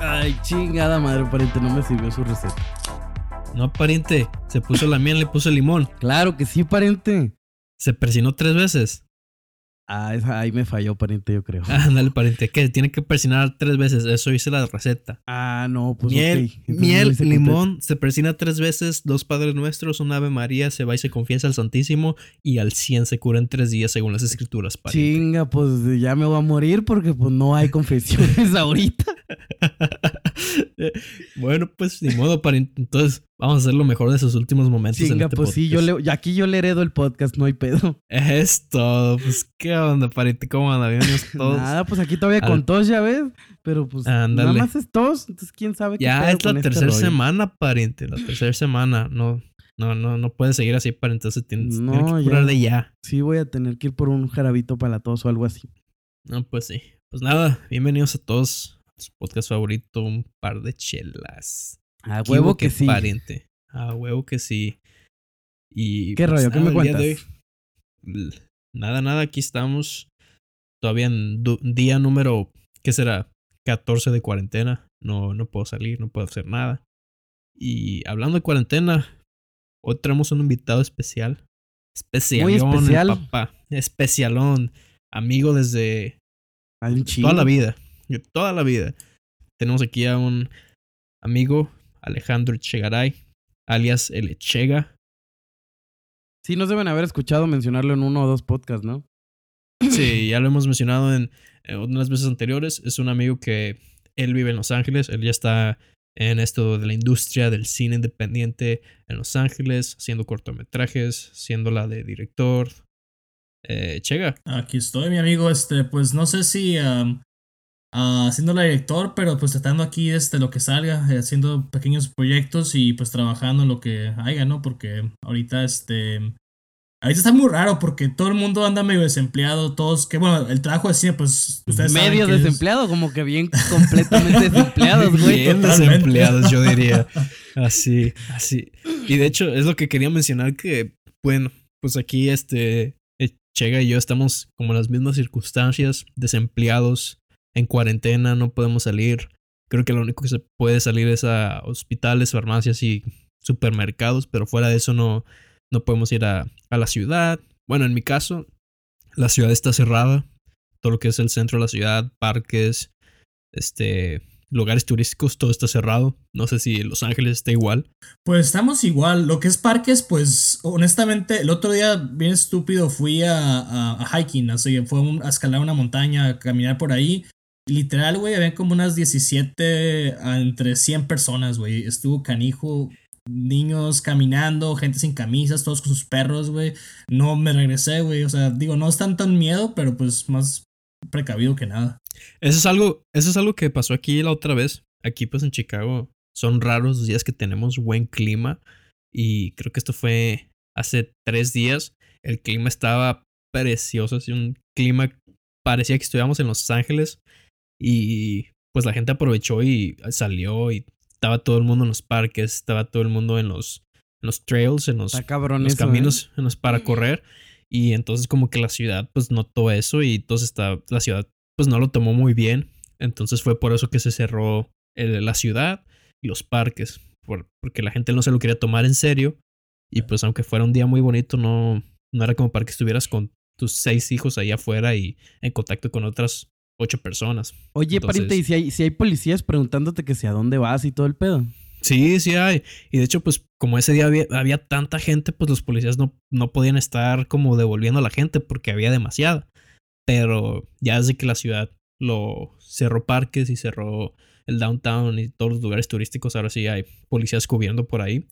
Ay, chingada madre, pariente, no me sirvió su receta. No, pariente. Se puso la miel, le puso el limón. Claro que sí, pariente. Se persinó tres veces. Ah, esa- ahí me falló, pariente, yo creo. Ándale, pariente. ¿Qué? Tiene que persinar tres veces. Eso hice la receta. Ah, no, pues miel, ok. Entonces miel, limón, se persina tres veces, dos Padres Nuestros, un Ave María, se va y se confiesa al Santísimo y al 100 se cura en tres días según las escrituras, pariente. Chinga, pues ya me voy a morir porque pues no hay confesiones ahorita. bueno, pues ni modo, pariente. Entonces, vamos a hacer lo mejor de sus últimos momentos en Chinga, este pues sí, yo le, y aquí yo le heredo el podcast, no hay pedo. Es todo. Pues, ¿qué onda, pariente? ¿Cómo anda? Bienvenidos todos. Nada, pues aquí todavía Al- con tos, ya ves. Pero pues nada más es tos, entonces quién sabe qué Ya es la este tercera semana, pariente. La tercera semana. No, no, no, no puede seguir así, pariente. Entonces tienes, No, tienes que curar de ya. Sí, voy a tener que ir por un jarabito para la tos o algo así. No, pues sí. Pues nada, bienvenidos a todos su podcast favorito, un par de chelas. A ¿Qué huevo que qué sí. Pariente. A huevo que sí. Y ¿Qué pues, rollo? ¿Qué me nada, cuentas? hoy, Nada, nada, aquí estamos. Todavía en día número, ¿qué será? 14 de cuarentena. No, no puedo salir, no puedo hacer nada. Y hablando de cuarentena, hoy tenemos un invitado especial. Especialón, especial. papá. Especialón. Amigo desde toda la vida. De Toda la vida. Tenemos aquí a un amigo, Alejandro Chegaray, alias El Echega. Sí, nos deben haber escuchado mencionarlo en uno o dos podcasts, ¿no? Sí, ya lo hemos mencionado en, en unas veces anteriores. Es un amigo que él vive en Los Ángeles. Él ya está en esto de la industria del cine independiente en Los Ángeles, haciendo cortometrajes, siendo la de director. Eh, Chega. Aquí estoy, mi amigo. Este, pues no sé si ah, siendo la director, pero pues tratando aquí este lo que salga, eh, haciendo pequeños proyectos y pues trabajando en lo que haya, ¿no? Porque ahorita este ahorita está muy raro porque todo el mundo anda medio desempleado, todos que bueno, el trabajo de cine pues ustedes saben Medio es- desempleado, como que bien completamente desempleados, güey. Bien totalmente. desempleados, yo diría. Así, así. Y de hecho, es lo que quería mencionar que, bueno, pues aquí este Chega y yo estamos como en las mismas circunstancias, desempleados, en cuarentena, no podemos salir. Creo que lo único que se puede salir es a hospitales, farmacias y supermercados, pero fuera de eso no, no podemos ir a, a la ciudad. Bueno, en mi caso, la ciudad está cerrada. Todo lo que es el centro de la ciudad, parques, este, lugares turísticos, todo está cerrado. No sé si Los Ángeles está igual. Pues estamos igual. Lo que es parques, pues honestamente, el otro día, bien estúpido, fui a, a, a hiking, así que fue a escalar una montaña, a caminar por ahí. Literal, güey, había como unas 17 a entre 100 personas, güey. Estuvo canijo, niños caminando, gente sin camisas, todos con sus perros, güey. No me regresé, güey. O sea, digo, no es tanto en miedo, pero pues más precavido que nada. Eso es algo, eso es algo que pasó aquí la otra vez. Aquí pues en Chicago son raros los días que tenemos buen clima. Y creo que esto fue hace tres días. El clima estaba precioso, así un clima parecía que estuviéramos en Los Ángeles. Y pues la gente aprovechó y salió y estaba todo el mundo en los parques, estaba todo el mundo en los, en los trails, en los, cabrón los eso, ¿eh? caminos en los para correr. Y entonces como que la ciudad pues notó eso y entonces está, la ciudad pues no lo tomó muy bien. Entonces fue por eso que se cerró el- la ciudad y los parques. por- porque la gente no se lo quería tomar en serio. Y pues aunque fuera un día muy bonito, no, no era como para que estuvieras con tus seis hijos ahí afuera y en contacto con otras ocho personas. Oye, Entonces- pariente, ¿y si hay, si hay policías preguntándote que si a dónde vas y todo el pedo? Sí, sí hay. Y de hecho, pues como ese día había, había tanta gente, pues los policías no, no podían estar como devolviendo a la gente porque había demasiada. Pero ya desde que la ciudad lo cerró parques y cerró el downtown y todos los lugares turísticos, ahora sí hay policías cubriendo por ahí.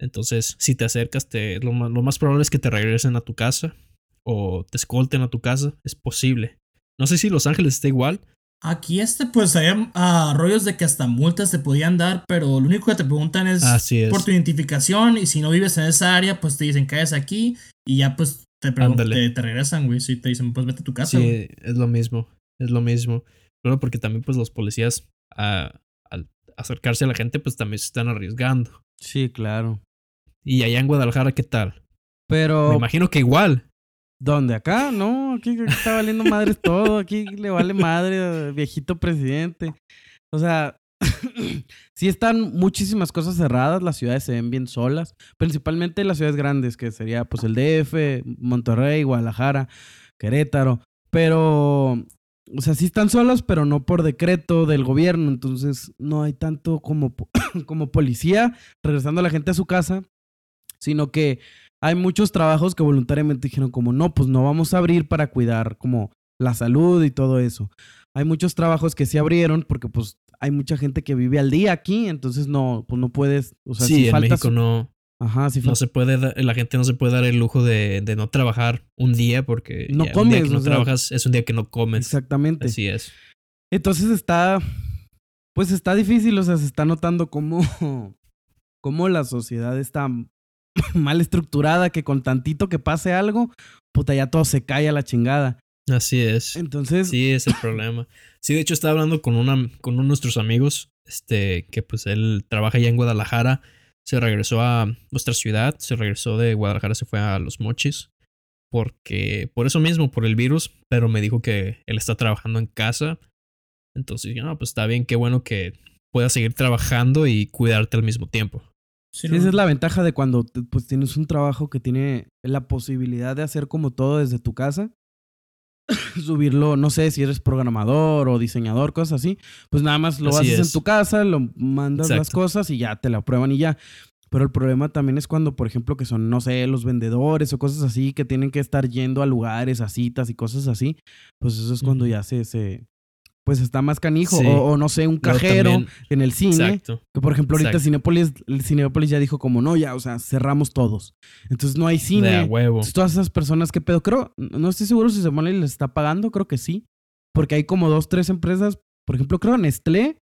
Entonces, si te acercas, te, lo, lo más probable es que te regresen a tu casa o te escolten a tu casa. Es posible. No sé si Los Ángeles está igual. Aquí este, pues había ah, rollos de que hasta multas te podían dar, pero lo único que te preguntan es, Así es. por tu identificación y si no vives en esa área, pues te dicen que es aquí y ya pues te, te, te regresan, güey. Sí, te dicen, pues vete a tu casa. Sí, güey. es lo mismo, es lo mismo. Pero porque también pues los policías, ah, al, acercarse a la gente, pues también se están arriesgando. Sí, claro. Y allá en Guadalajara, ¿qué tal? Pero. Me imagino que igual. ¿Dónde? Acá, no, aquí, está valiendo madres todo, aquí le vale madre, viejito presidente. O sea, sí están muchísimas cosas cerradas, las ciudades se ven bien solas, principalmente las ciudades grandes, que sería pues el DF, Monterrey, Guadalajara, Querétaro, pero, o sea, sí están solas, pero no por decreto del gobierno, entonces no hay tanto como, como policía regresando a la gente a su casa, sino que hay muchos trabajos que voluntariamente dijeron como, no, pues no vamos a abrir para cuidar como la salud y todo eso. Hay muchos trabajos que sí abrieron porque pues hay mucha gente que vive al día aquí, entonces no, pues no puedes, o sea, sí, si en México no, Ajá, si no se puede, la gente no se puede dar el lujo de, de no trabajar un día porque No ya un día comes, que no o sea, trabajas es un día que no comes. Exactamente. Así es. Entonces está, pues está difícil, o sea, se está notando cómo, cómo la sociedad está mal estructurada, que con tantito que pase algo, puta, ya todo se cae a la chingada. Así es. Entonces, Sí, es el problema. Sí, de hecho estaba hablando con una, con uno de nuestros amigos, este, que pues él trabaja allá en Guadalajara, se regresó a nuestra ciudad, se regresó de Guadalajara, se fue a Los Mochis, porque, por eso mismo, por el virus, pero me dijo que él está trabajando en casa. Entonces, no, pues está bien, qué bueno que puedas seguir trabajando y cuidarte al mismo tiempo. Sí, esa es la ventaja de cuando pues tienes un trabajo que tiene la posibilidad de hacer como todo desde tu casa. Subirlo, no sé si eres programador o diseñador, cosas así. Pues nada más lo Así haces en es. tu casa, lo mandas las Exacto. cosas y ya te la prueban y ya. Pero el problema también es cuando, por ejemplo, que son, no sé, los vendedores o cosas así, que tienen que estar yendo a lugares, a citas y cosas así. Pues eso es cuando ya se, se pues está más canijo. Sí. O, o no sé, un cajero también- en el cine. Exacto. Que por ejemplo, ahorita el Cinépolis ya dijo como no, ya, o sea, cerramos todos. Entonces no hay De a cine. huevo. Entonces, todas esas personas, ¿qué pedo? Creo, no estoy seguro si Cinépolis les está pagando, creo que sí. Porque hay como dos, tres empresas. Por ejemplo, creo Nestlé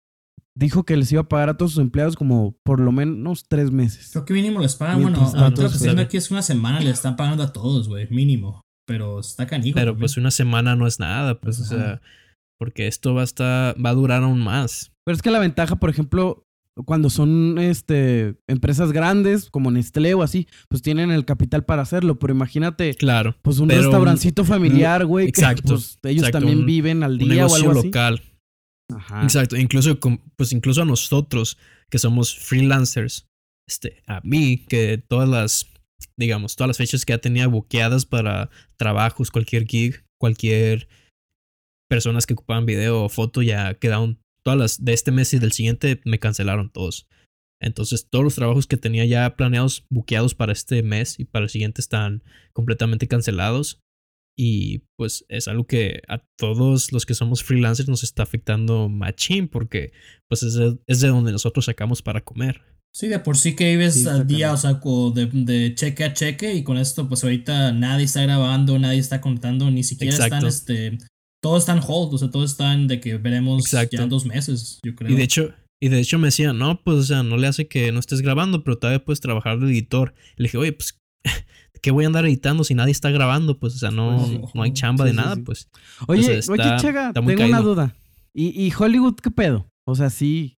dijo que les iba a pagar a todos sus empleados como por lo menos tres meses. Creo que mínimo les pagan, bueno, ahorita lo que sí. estoy viendo aquí es una semana, le están pagando a todos, güey, mínimo. Pero está canijo. Pero también. pues una semana no es nada, pues, o sea, porque esto va a estar, va a durar aún más. Pero es que la ventaja, por ejemplo, cuando son este empresas grandes como Nestlé o así, pues tienen el capital para hacerlo. Pero imagínate, Claro. pues un restaurancito familiar, güey, que exacto, pues ellos exacto, también un- viven al Un día o algo así. local. Ajá. Exacto. Incluso, con- pues incluso a nosotros, que somos freelancers, este, a mí, que todas las, digamos, todas las fechas que ya tenía buqueadas para trabajos, cualquier gig, cualquier personas que ocupaban video o foto, ya quedaron, todas las de este mes y del siguiente me cancelaron todos. Entonces todos los trabajos que tenía ya planeados, buqueados para este mes y para el siguiente están completamente cancelados. Y pues es algo que a todos los que somos freelancers nos está afectando machín porque pues es de, es de donde nosotros sacamos para comer. Sí, de por sí que vives Sí, al día, o sea, de, de cheque a cheque y con esto pues ahorita nadie está grabando, nadie está contando, ni siquiera están, este, todo está en hold, o sea, todo está en de que veremos Exacto. ya en dos meses, yo creo. Y de hecho, y de hecho me decían, no, pues o sea, no le hace que no estés grabando, pero todavía puedes trabajar de editor. Y le dije, oye, pues, ¿qué voy a andar editando si nadie está grabando? Pues, o sea, no, Pues sí. no hay chamba Sí, de sí, nada, sí. pues. Oye, Entonces, oye, está- Chega, está muy tengo una duda. ¿Y, ¿Y Hollywood qué pedo? O sea, sí,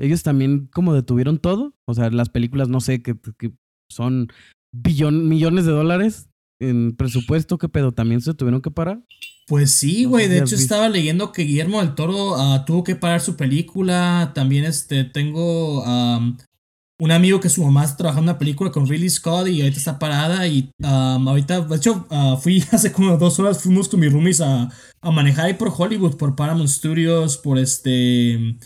ellos también como detuvieron todo. O sea, las películas, no sé, que, que son billon, millones de dólares en presupuesto, ¿qué pedo? ¿También se tuvieron que parar? Pues sí, No güey. sé De si hecho, visto. estaba leyendo que Guillermo del Toro ah, tuvo que parar su película. También este tengo am, un amigo que su mamá está trabajando en una película con Ridley Scott y ahorita está parada. Y am, ahorita, de hecho, ah, fui hace como dos horas, fuimos con mis roomies a, a manejar ahí por Hollywood, por Paramount Studios, por este.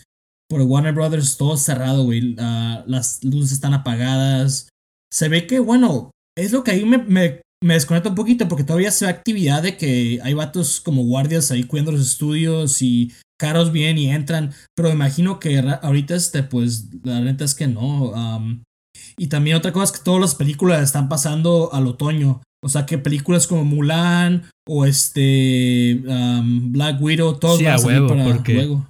Por Warner Brothers, todo cerrado, güey. Ah, las luces están apagadas. Se ve que, bueno, es lo que ahí me, me, me desconecta un poquito porque todavía se ve actividad de que hay vatos como guardias ahí cuidando los estudios y caros vienen y entran. Pero me imagino que ahorita, este, pues, la neta es que no. am, y también otra cosa es que todas las películas están pasando al otoño. O sea que películas como Mulan o este am, Black Widow, todos Sí, van a a salir huevo, para porque- luego.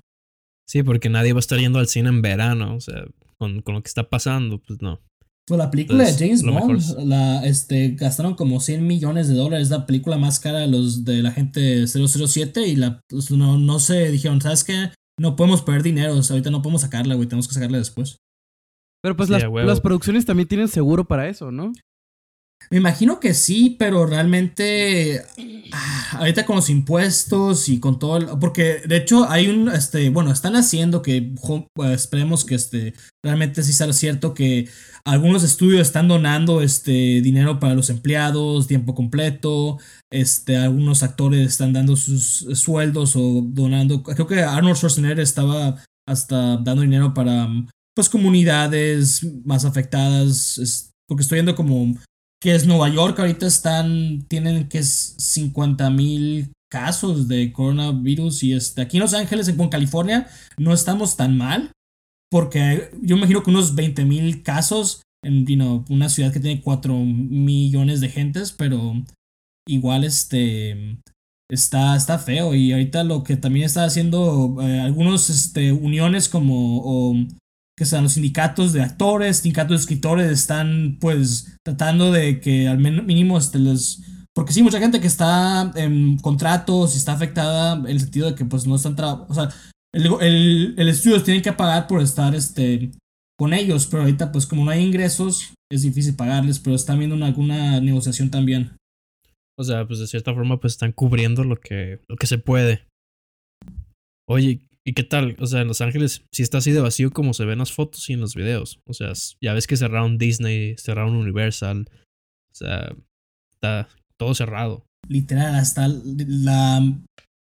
Sí, porque nadie va a estar yendo al cine en verano, o sea, con, con lo que está pasando, pues no. Pues la película de James Bond, la, este, gastaron como 100 millones de dólares. La película más cara de los de la gente 007 y la, pues, no, no se dijeron, ¿sabes qué? no podemos perder dinero. O sea, ahorita no podemos sacarla, güey. Tenemos que sacarla después. Pero pues Sí, las, las producciones también tienen seguro para eso, ¿no? Me imagino que sí, pero realmente ah, ahorita con los impuestos y con todo, el- porque de hecho hay un, este, bueno, están haciendo que esperemos que este realmente sí sea cierto que algunos estudios están donando este dinero para los empleados, tiempo completo, este, algunos actores están dando sus sueldos o donando, creo que Arnold Schwarzenegger estaba hasta dando dinero para pues comunidades más afectadas, porque estoy viendo como que es Nueva York, ahorita están, tienen que es 50 mil casos de coronavirus y este, aquí en Los Ángeles, en California, no estamos tan mal, porque yo imagino que unos 20 mil casos en you know, una ciudad que tiene 4 millones de gentes, pero igual este está, está feo. Y ahorita lo que también está haciendo eh, algunos este, uniones como o, que sean los sindicatos de actores, sindicatos de escritores están pues tratando de que al mínimo este, les... Porque sí, mucha gente que está en contratos y está afectada en el sentido de que pues no están o sea, el, el, el estudio tiene que pagar por estar este, con ellos, pero ahorita pues como no hay ingresos es difícil pagarles, pero están viendo una- alguna negociación también. O sea, pues de cierta forma, pues están cubriendo lo que, lo que se puede. Oye, ¿y qué tal? O sea, en Los Ángeles sí está así de vacío como se ven las fotos y en los videos. O sea, ya ves que cerraron Disney, cerraron Universal. O sea, está todo cerrado. literal, hasta la,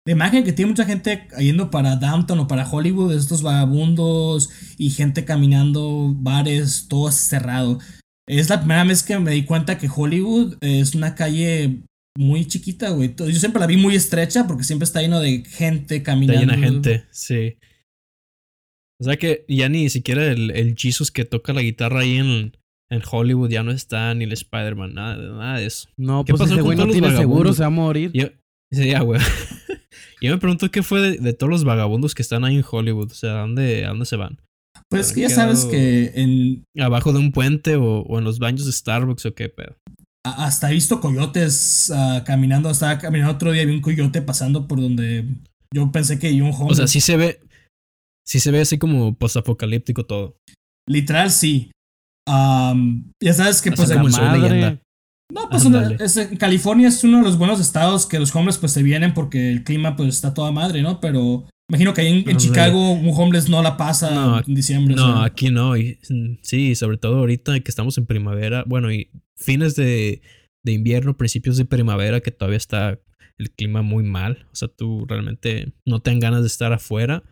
la imagen que tiene mucha gente yendo para Downtown o para Hollywood, de estos vagabundos y gente caminando, bares, todo cerrado. Es la primera vez que me di cuenta que Hollywood es una calle muy chiquita, güey. Yo siempre la vi muy estrecha porque siempre está lleno de gente Está caminando. llena de gente, sí. O sea que ya ni siquiera el, el Jesus que toca la guitarra ahí en, en Hollywood ya no está, ni el Spider-Man, nada, nada de eso. No, ¿Qué pues pasó ese güey no tiene seguro, se va a morir. Yo, sí, ya, güey. Yo me pregunto qué fue de, de todos los vagabundos que están ahí en Hollywood. O sea, ¿a dónde, a dónde se van? Pues que ya sabes que en, ¿Abajo de un puente o, o en los baños de Starbucks o qué pedo? hasta he visto coyotes ah, caminando. Estaba caminando otro día y vi un coyote pasando por donde yo pensé que iba un O sea, sí se ve. Sí se ve así como postapocalíptico todo. Literal, sí. Ya sabes que O pues sea, la como suena madre. No, pues es- en California es uno de los buenos estados que los homeless pues se vienen porque el clima pues está toda madre, ¿no? Pero imagino que ahí en. Chicago un homeless no la pasa No, en diciembre. o No, sea. aquí no. Y, sí, sobre todo ahorita que estamos en primavera. Bueno, y fines de, de invierno, principios de primavera, que todavía está el clima muy mal. O sea, tú realmente no te dan ganas de estar afuera.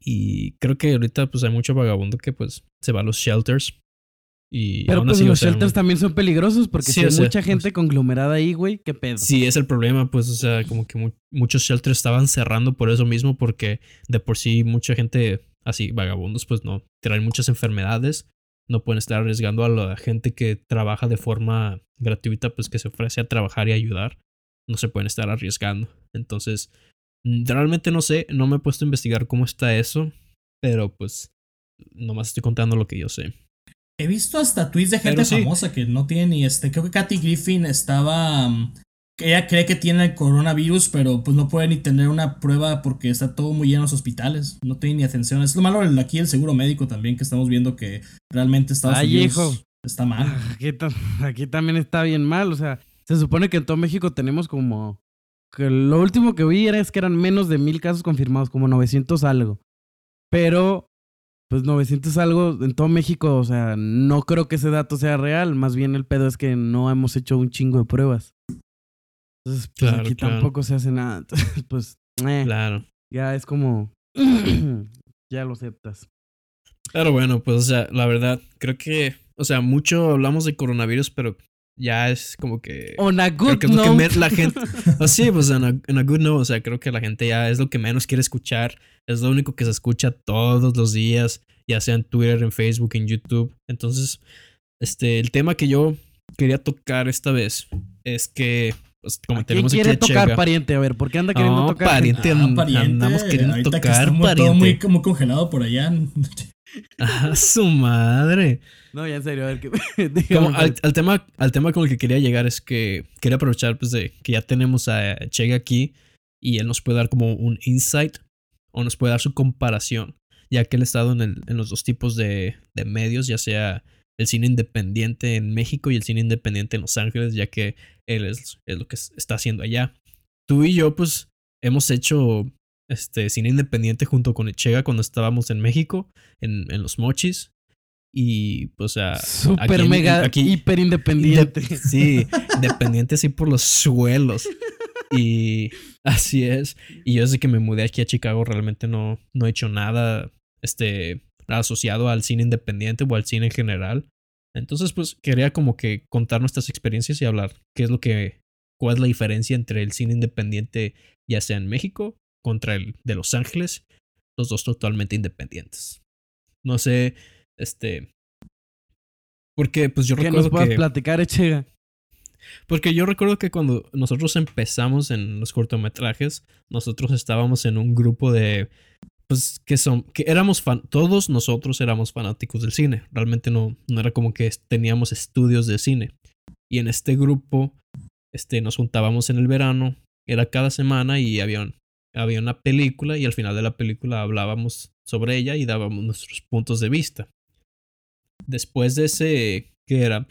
Y creo que ahorita pues hay mucho vagabundo que pues se va a los shelters. Y Pero aún pues así, o los sea, shelters también son peligrosos porque Sí, si hay sea, mucha gente conglomerada ahí, güey, qué pedo. Sí, es el problema, pues, o sea, como que mu- muchos shelters estaban cerrando por eso mismo, porque de por sí mucha gente así, vagabundos, pues no, traen muchas enfermedades, no pueden estar arriesgando a la gente que trabaja de forma gratuita, pues que se ofrece a trabajar y ayudar, no se pueden estar arriesgando. Entonces, mm, realmente no sé, no me he puesto a investigar cómo está eso, pero pues, nomás estoy contando lo que yo sé. He visto hasta tweets de gente sí. famosa que no tiene ni este. Creo que Kathy Griffin estaba. mm, ella cree que tiene el coronavirus, pero pues no puede ni tener una prueba porque está todo muy lleno en los hospitales. No tiene ni atención. Es lo malo aquí el seguro médico también, que estamos viendo que realmente Estados Ay, Unidos hijo. está mal. Ah, Aquí, ta- aquí también está bien mal, o sea, se supone que en todo México tenemos como... Que lo último que vi era es que eran menos de mil casos confirmados, como 900 algo. Pero, pues 900 algo en todo México, o sea, no creo que ese dato sea real, más bien el pedo es que no hemos hecho un chingo de pruebas. Entonces, pues Claro, aquí claro. tampoco se hace nada. Entonces, pues, eh, Claro. ya es como... ya lo aceptas. Pero bueno, pues, o sea, la verdad, creo que, o sea, mucho hablamos de coronavirus, pero ya es como que... On a good creo que es lo que la gente... Así, pues, en a, a good note, o sea, creo que la gente ya es lo que menos quiere escuchar, es lo único que se escucha todos los días, ya sea en Twitter, en Facebook, en YouTube. Entonces, este, el tema que yo quería tocar esta vez es que, pues, como ¿A quién tenemos quiere tocar, Chega- pariente? A ver, ¿por qué anda queriendo No, tocar? pariente. Ah, pariente, andamos queriendo ahorita tocar, muy- todo pariente. muy, como congelado por allá. Ah, su madre. No, ya en serio, a ver qué. Como al, pariente. al tema, al tema con el que quería llegar es que quería aprovechar pues de que ya tenemos a Chega aquí y él nos puede dar como un insight o nos puede dar su comparación, ya que él ha estado en, el, en los dos tipos de, de medios, ya sea el cine independiente en México y el cine independiente en Los Ángeles, ya que él es, es, lo que está haciendo allá. Tú y yo, pues, hemos hecho este cine independiente junto con Echega cuando estábamos en México, en, en Los Mochis. Y, pues, o sea. Súper mega, aquí, hiper independiente. sí, independiente así por los suelos. Y así es. Y yo desde que me mudé aquí a Chicago realmente no, no he hecho nada este, asociado al cine independiente o al cine en general. Entonces, pues quería como que contar nuestras experiencias y hablar qué es lo que, cuál es la diferencia entre el cine independiente, ya sea en México, contra el de Los Ángeles, los dos totalmente independientes. No sé, este, porque pues yo que recuerdo nos que platicar, Echega. Porque yo recuerdo que cuando nosotros empezamos en los cortometrajes, nosotros estábamos en un grupo de pues que son que éramos fan, todos nosotros éramos fanáticos del cine. Realmente no no era como que teníamos estudios de cine. Y en este grupo este nos juntábamos en el verano, era cada semana y había había una película y al final de la película hablábamos sobre ella y dábamos nuestros puntos de vista. Después de ese ¿qué era?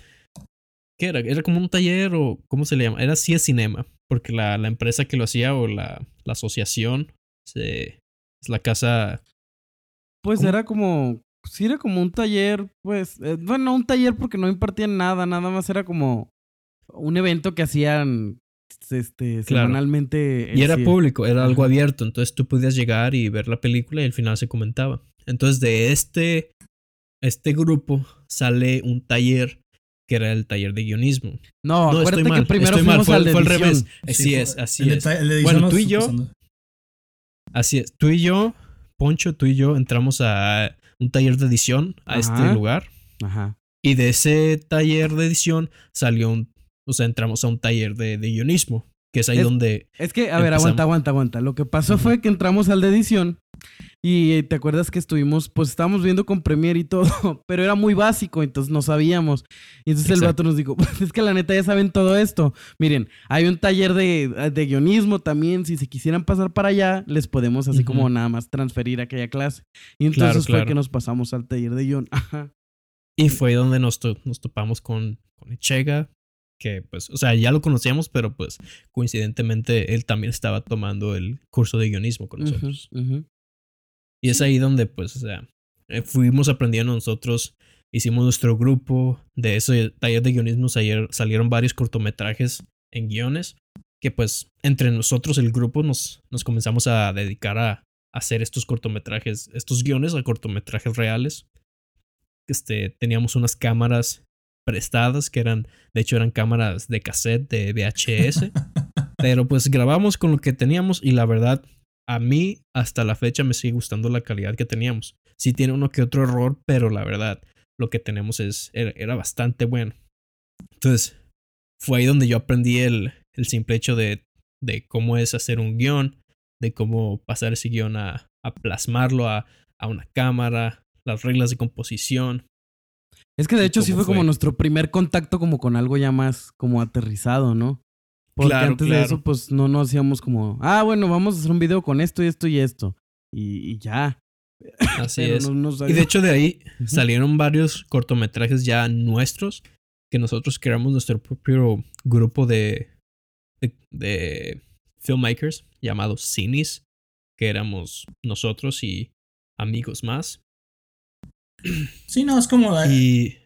¿Qué era? Era como un taller o ¿cómo se le llama? Era CIE Cinema, porque la, la empresa que lo hacía o la, la asociación se, es la casa. Pues ¿Cómo? era como. Sí, era como un taller, pues. eh, bueno, un taller porque no impartían nada, nada más era como un evento que hacían este, Claro. semanalmente. Y era público, era algo Ajá. abierto, entonces tú podías llegar y ver la película y al final se comentaba. Entonces de este, este grupo sale un taller que era el taller de guionismo. No, no, acuérdate mal, que primero fuimos fue, al de fue al edición. revés. Así Sí, es, así es. Bueno, tú y yo- pasando. Así es. Tú y yo, Poncho, tú y yo entramos a un taller de edición a este lugar. Ajá. Y de ese taller de edición salió un, o sea, entramos a un taller de, de guionismo, que es ahí Es- donde Es que, a ver, Empezamos. aguanta, aguanta, aguanta. Lo que pasó fue que entramos al de edición y eh, te acuerdas que estuvimos, pues estábamos viendo con Premiere y todo, pero era muy básico, entonces no sabíamos. Y entonces el vato nos dijo, pues es que la neta ya saben todo esto. Miren, hay un taller de, de guionismo también, si se quisieran pasar para allá, les podemos así como nada más transferir aquella clase. Y entonces Claro, fue claro. que nos pasamos al taller de guion. Ajá. Y fue donde nos, nos topamos con, con Echega, que pues, o sea, ya lo conocíamos, pero pues coincidentemente él también estaba tomando el curso de guionismo con nosotros. Y es ahí donde pues, o sea, eh, fuimos aprendiendo nosotros, hicimos nuestro grupo, de ese taller de guionismo ayer salieron varios cortometrajes en guiones, que pues entre nosotros el grupo nos, nos comenzamos a dedicar a, a hacer estos cortometrajes, estos guiones a cortometrajes reales. Este, teníamos unas cámaras prestadas que eran, de hecho eran cámaras de cassette de VHS, pero pues grabamos con lo que teníamos y la verdad a mí hasta la fecha me sigue gustando la calidad que teníamos. Sí tiene uno que otro error, pero la verdad lo que tenemos es era, era bastante bueno. Entonces fue ahí donde yo aprendí el, el simple hecho de, de cómo es hacer un guion, de cómo pasar ese guion a, a plasmarlo a, a una cámara, las reglas de composición. Es que de ¿Y hecho sí fue como nuestro primer contacto como con algo ya más como aterrizado, ¿no? Porque Claro, antes de eso pues no nos hacíamos como, ah, bueno, vamos a hacer un video con esto y esto y esto. Y, y ya. Así Pero es. no Y de hecho de ahí salieron varios cortometrajes ya nuestros que nosotros creamos nuestro propio grupo de, de, de filmmakers llamados Cinis, que éramos nosotros y amigos más. Sí, no, es como. eh, Y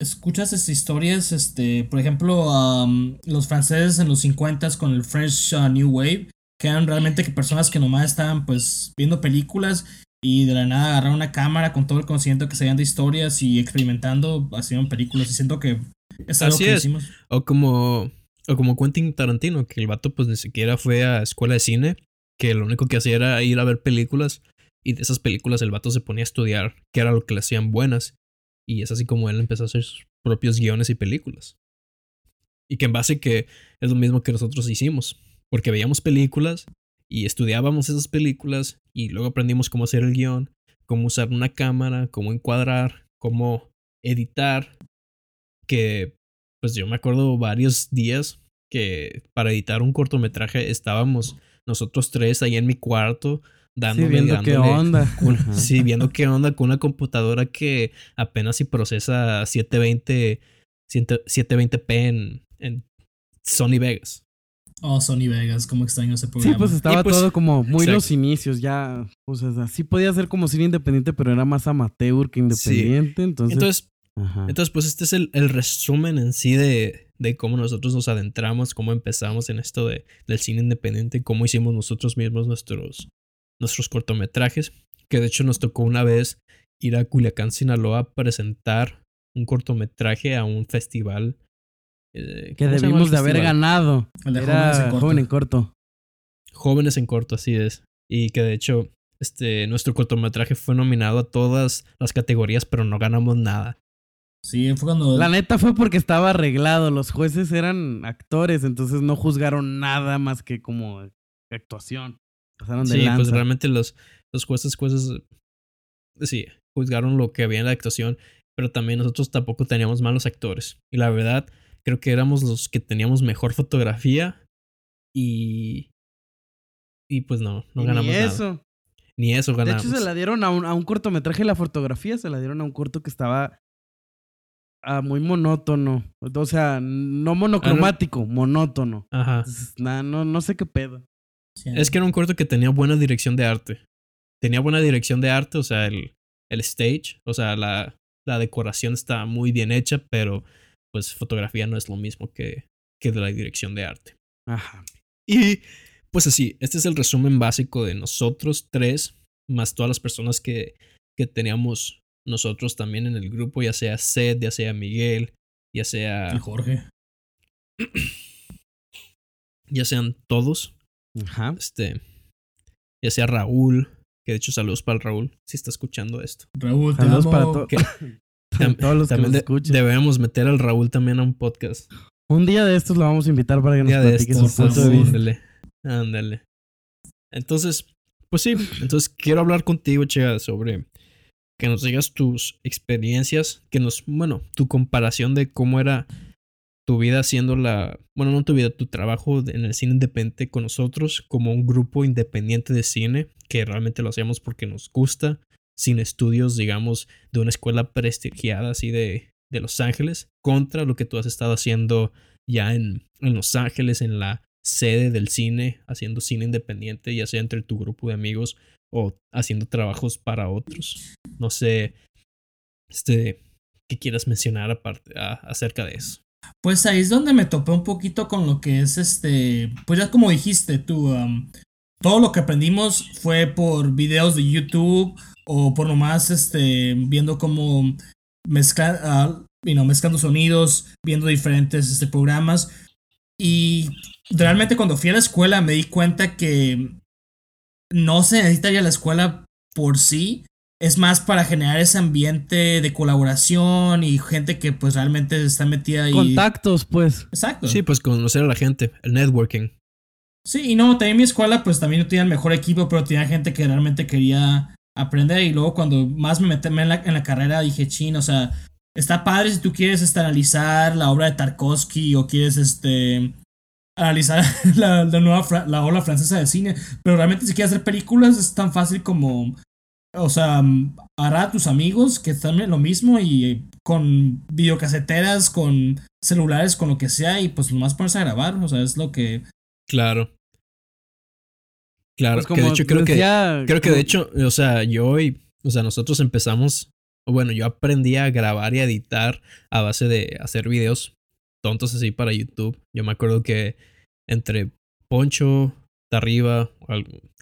escuchas estas historias, este, por ejemplo, los franceses en los 50 con el French uh, New Wave, que eran realmente que personas que nomás estaban pues viendo películas y de la nada agarraron una cámara con todo el conocimiento que sabían de historias y experimentando, hacían películas y siento que es algo Así que es. hicimos. O como, o como Quentin Tarantino, que el vato pues ni siquiera fue a escuela de cine, que lo único que hacía era ir a ver películas y de esas películas el vato se ponía a estudiar qué era lo que le hacían buenas. Y es así como él empezó a hacer sus propios guiones y películas. Y que en base que es lo mismo que nosotros hicimos, porque veíamos películas y estudiábamos esas películas y luego aprendimos cómo hacer el guion, cómo usar una cámara, cómo encuadrar, cómo editar, que pues yo me acuerdo varios días que para editar un cortometraje estábamos nosotros tres ahí en mi cuarto dándole, Sí, viendo qué onda. con- sí, viendo qué onda con una computadora que apenas si procesa 720, 100 720p en, en Sony Vegas. Oh, Sony Vegas, como extraño ese Sí, programa. pues estaba pues, todo como muy exacto. los inicios, ya. Pues o sea, sí podía ser como cine independiente, pero era más amateur que independiente. Entonces, Entonces, ajá. entonces pues este es el, el resumen en sí de, de cómo nosotros nos adentramos, cómo empezamos en esto de, del cine independiente, cómo hicimos nosotros mismos nuestros, nuestros cortometrajes, que de hecho nos tocó una vez ir a Culiacán, Sinaloa, a presentar un cortometraje a un festival. eh, que ¿cómo se llama debimos de haber ganado. El de Era Jóvenes en Corto. joven en corto. Jóvenes en corto, así es. Y que de hecho, este, nuestro cortometraje fue nominado a todas las categorías, pero no ganamos nada. Sí, fue cuando. La neta fue porque estaba arreglado. Los jueces eran actores, entonces no juzgaron nada más que como actuación. Pasaron de Sí, lanza. pues realmente los, los jueces, jueces, sí, juzgaron lo que había en la actuación, pero también nosotros tampoco teníamos malos actores. Y la verdad, creo que éramos los que teníamos mejor fotografía y... Y pues no, no Y ganamos ni nada. eso. Ni eso De ganamos. hecho, se la dieron a un, a un cortometraje la fotografía, se la dieron a un corto que estaba ah, muy monótono. O sea, no monocromático, monótono. Ajá. Nah, no, no sé qué pedo. Sí. Es que era un corto que tenía buena dirección de arte. Tenía buena dirección de arte, o sea, el, el stage, o sea, la, la decoración está muy bien hecha, pero pues fotografía no es lo mismo que, que de la dirección de arte. Ajá. Y pues así, este es el resumen básico de nosotros tres, más todas las personas que, que teníamos nosotros también en el grupo, ya sea Seth, ya sea Miguel, ya Y sea, Jorge. ya sean todos, Ajá. este, ya sea Raúl, que de hecho saludos para el Raúl, si está escuchando esto. Raúl, te Saludos amo. para to- Que- todos los que nos debemos meter al Raúl también a un podcast. Un día de estos lo vamos a invitar para que nos platique su punto de ándale, ándale. Entonces, pues sí, entonces quiero hablar contigo, Chega, sobre que nos digas tus experiencias, que nos, bueno, tu comparación de cómo era tu vida haciendo la, bueno, no tu vida, tu trabajo en el cine independiente con nosotros como un grupo independiente de cine, que realmente lo hacíamos porque nos gusta, sin estudios, digamos, de una escuela prestigiada así de, de Los Ángeles, contra lo que tú has estado haciendo ya en, en Los Ángeles, en la sede del cine, haciendo cine independiente, ya sea entre tu grupo de amigos o haciendo trabajos para otros. No sé, este, ¿qué quieras mencionar aparte acerca de eso? Pues ahí es donde me topé un poquito con lo que es este. Pues ya como dijiste tú, um, todo lo que aprendimos fue por videos de YouTube o por nomás este, viendo cómo mezclar, ah, mezclando sonidos, viendo diferentes este, programas. Y realmente cuando fui a la escuela me di cuenta que no se necesita ir la escuela por sí. Es más para generar ese ambiente de colaboración y gente que pues realmente está metida ahí. Contactos, pues. Exacto. Sí, pues conocer a la gente, el networking. Sí, y no, también mi escuela pues también no tenía el mejor equipo, pero tenía gente que realmente quería aprender y luego cuando más me metí en la, en la carrera dije, chin, o sea, está padre si tú quieres este, analizar la obra de Tarkovsky o quieres este analizar la, la nueva la ola francesa de cine, pero realmente si quieres hacer películas es tan fácil como, o sea, agarrar a tus amigos que están en lo mismo y con videocaseteras, con celulares, con lo que sea y pues nomás ponerse a grabar, o sea, es lo que Claro. Claro, Pues que de como hecho creo que Creo que como- de hecho, o sea, yo y, o sea, nosotros empezamos, bueno, yo aprendí a grabar y a editar a base de hacer videos tontos así para YouTube. Yo me acuerdo que entre Poncho, Tarriba,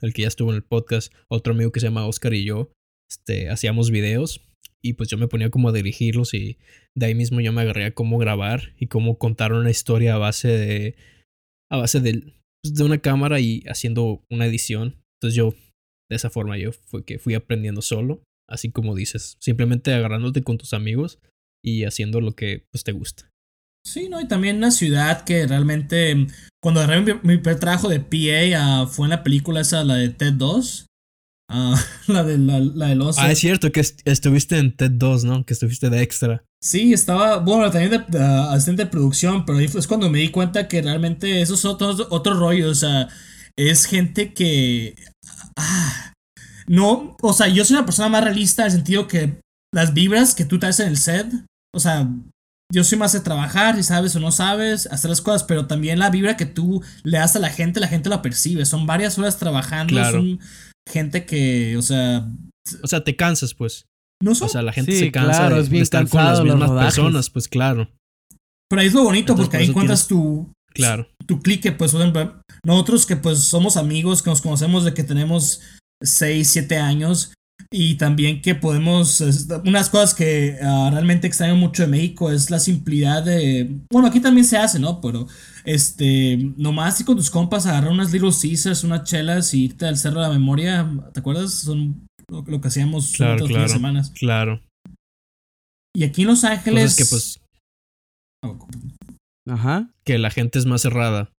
el que ya estuvo en el podcast, otro amigo que se llama Oscar y yo, este, hacíamos videos y pues yo me ponía como a dirigirlos y de ahí mismo yo me agarré a cómo grabar y cómo contar una historia a base de, a base pues, de una cámara y haciendo una edición. Entonces yo de esa forma yo fue que fui aprendiendo solo, así como dices, simplemente agarrándote con tus amigos y haciendo lo que pues te gusta. Sí, ¿no? Y también una ciudad que realmente, mm, cuando agarré mi, mi primer trabajo de PA, ah, fue en la película esa, la de TED 2. ah, la, de, la, la del oso. Ah, es cierto que est- estuviste en TED 2, ¿no? Que estuviste de extra. Sí, estaba, bueno, también de, de, ah, asistente de producción, pero ahí fue es cuando me di cuenta que realmente eso es otro, otro rollo, o sea, es gente que... Ah, no, o sea, yo soy una persona más realista en el sentido que las vibras que tú traes en el set, o sea, yo soy más de trabajar, si sabes o no sabes, hacer las cosas, pero también la vibra que tú le das a la gente, la gente la percibe. Son varias horas trabajando, son gente que, o sea... O sea, te cansas, pues. No son... O sea, la gente se cansa de, estar con las mismas personas, pues claro. Pero ahí es lo bonito, porque ahí encuentras tu... Claro. Tu clique, pues, nosotros que pues somos amigos, que nos conocemos de que tenemos 6, 7 años, y también que podemos, unas cosas que ah, realmente extraño mucho de México es la simplicidad de, bueno, aquí también se hace, ¿no? Pero, este, nomás y con tus compas agarrar unas Little Caesars, unas chelas y irte al Cerro de la Memoria, ¿te acuerdas? Son lo, que hacíamos claro, claro, semanas. Claro. Y aquí en Los Ángeles... que pues... Ajá. Que la gente es más cerrada.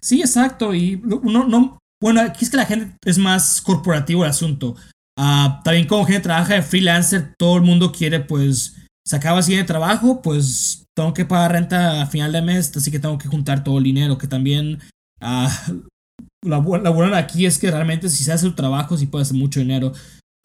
Sí, exacto. Y uno no... Bueno, aquí es que la gente es más corporativo el asunto. Uh, también como gente trabaja de freelancer, todo el mundo quiere pues se acaba así de trabajo, pues tengo que pagar renta a final de mes, así que tengo que juntar todo el dinero, que también uh, la, la buena aquí es que realmente si se hace el trabajo sí puede hacer mucho dinero.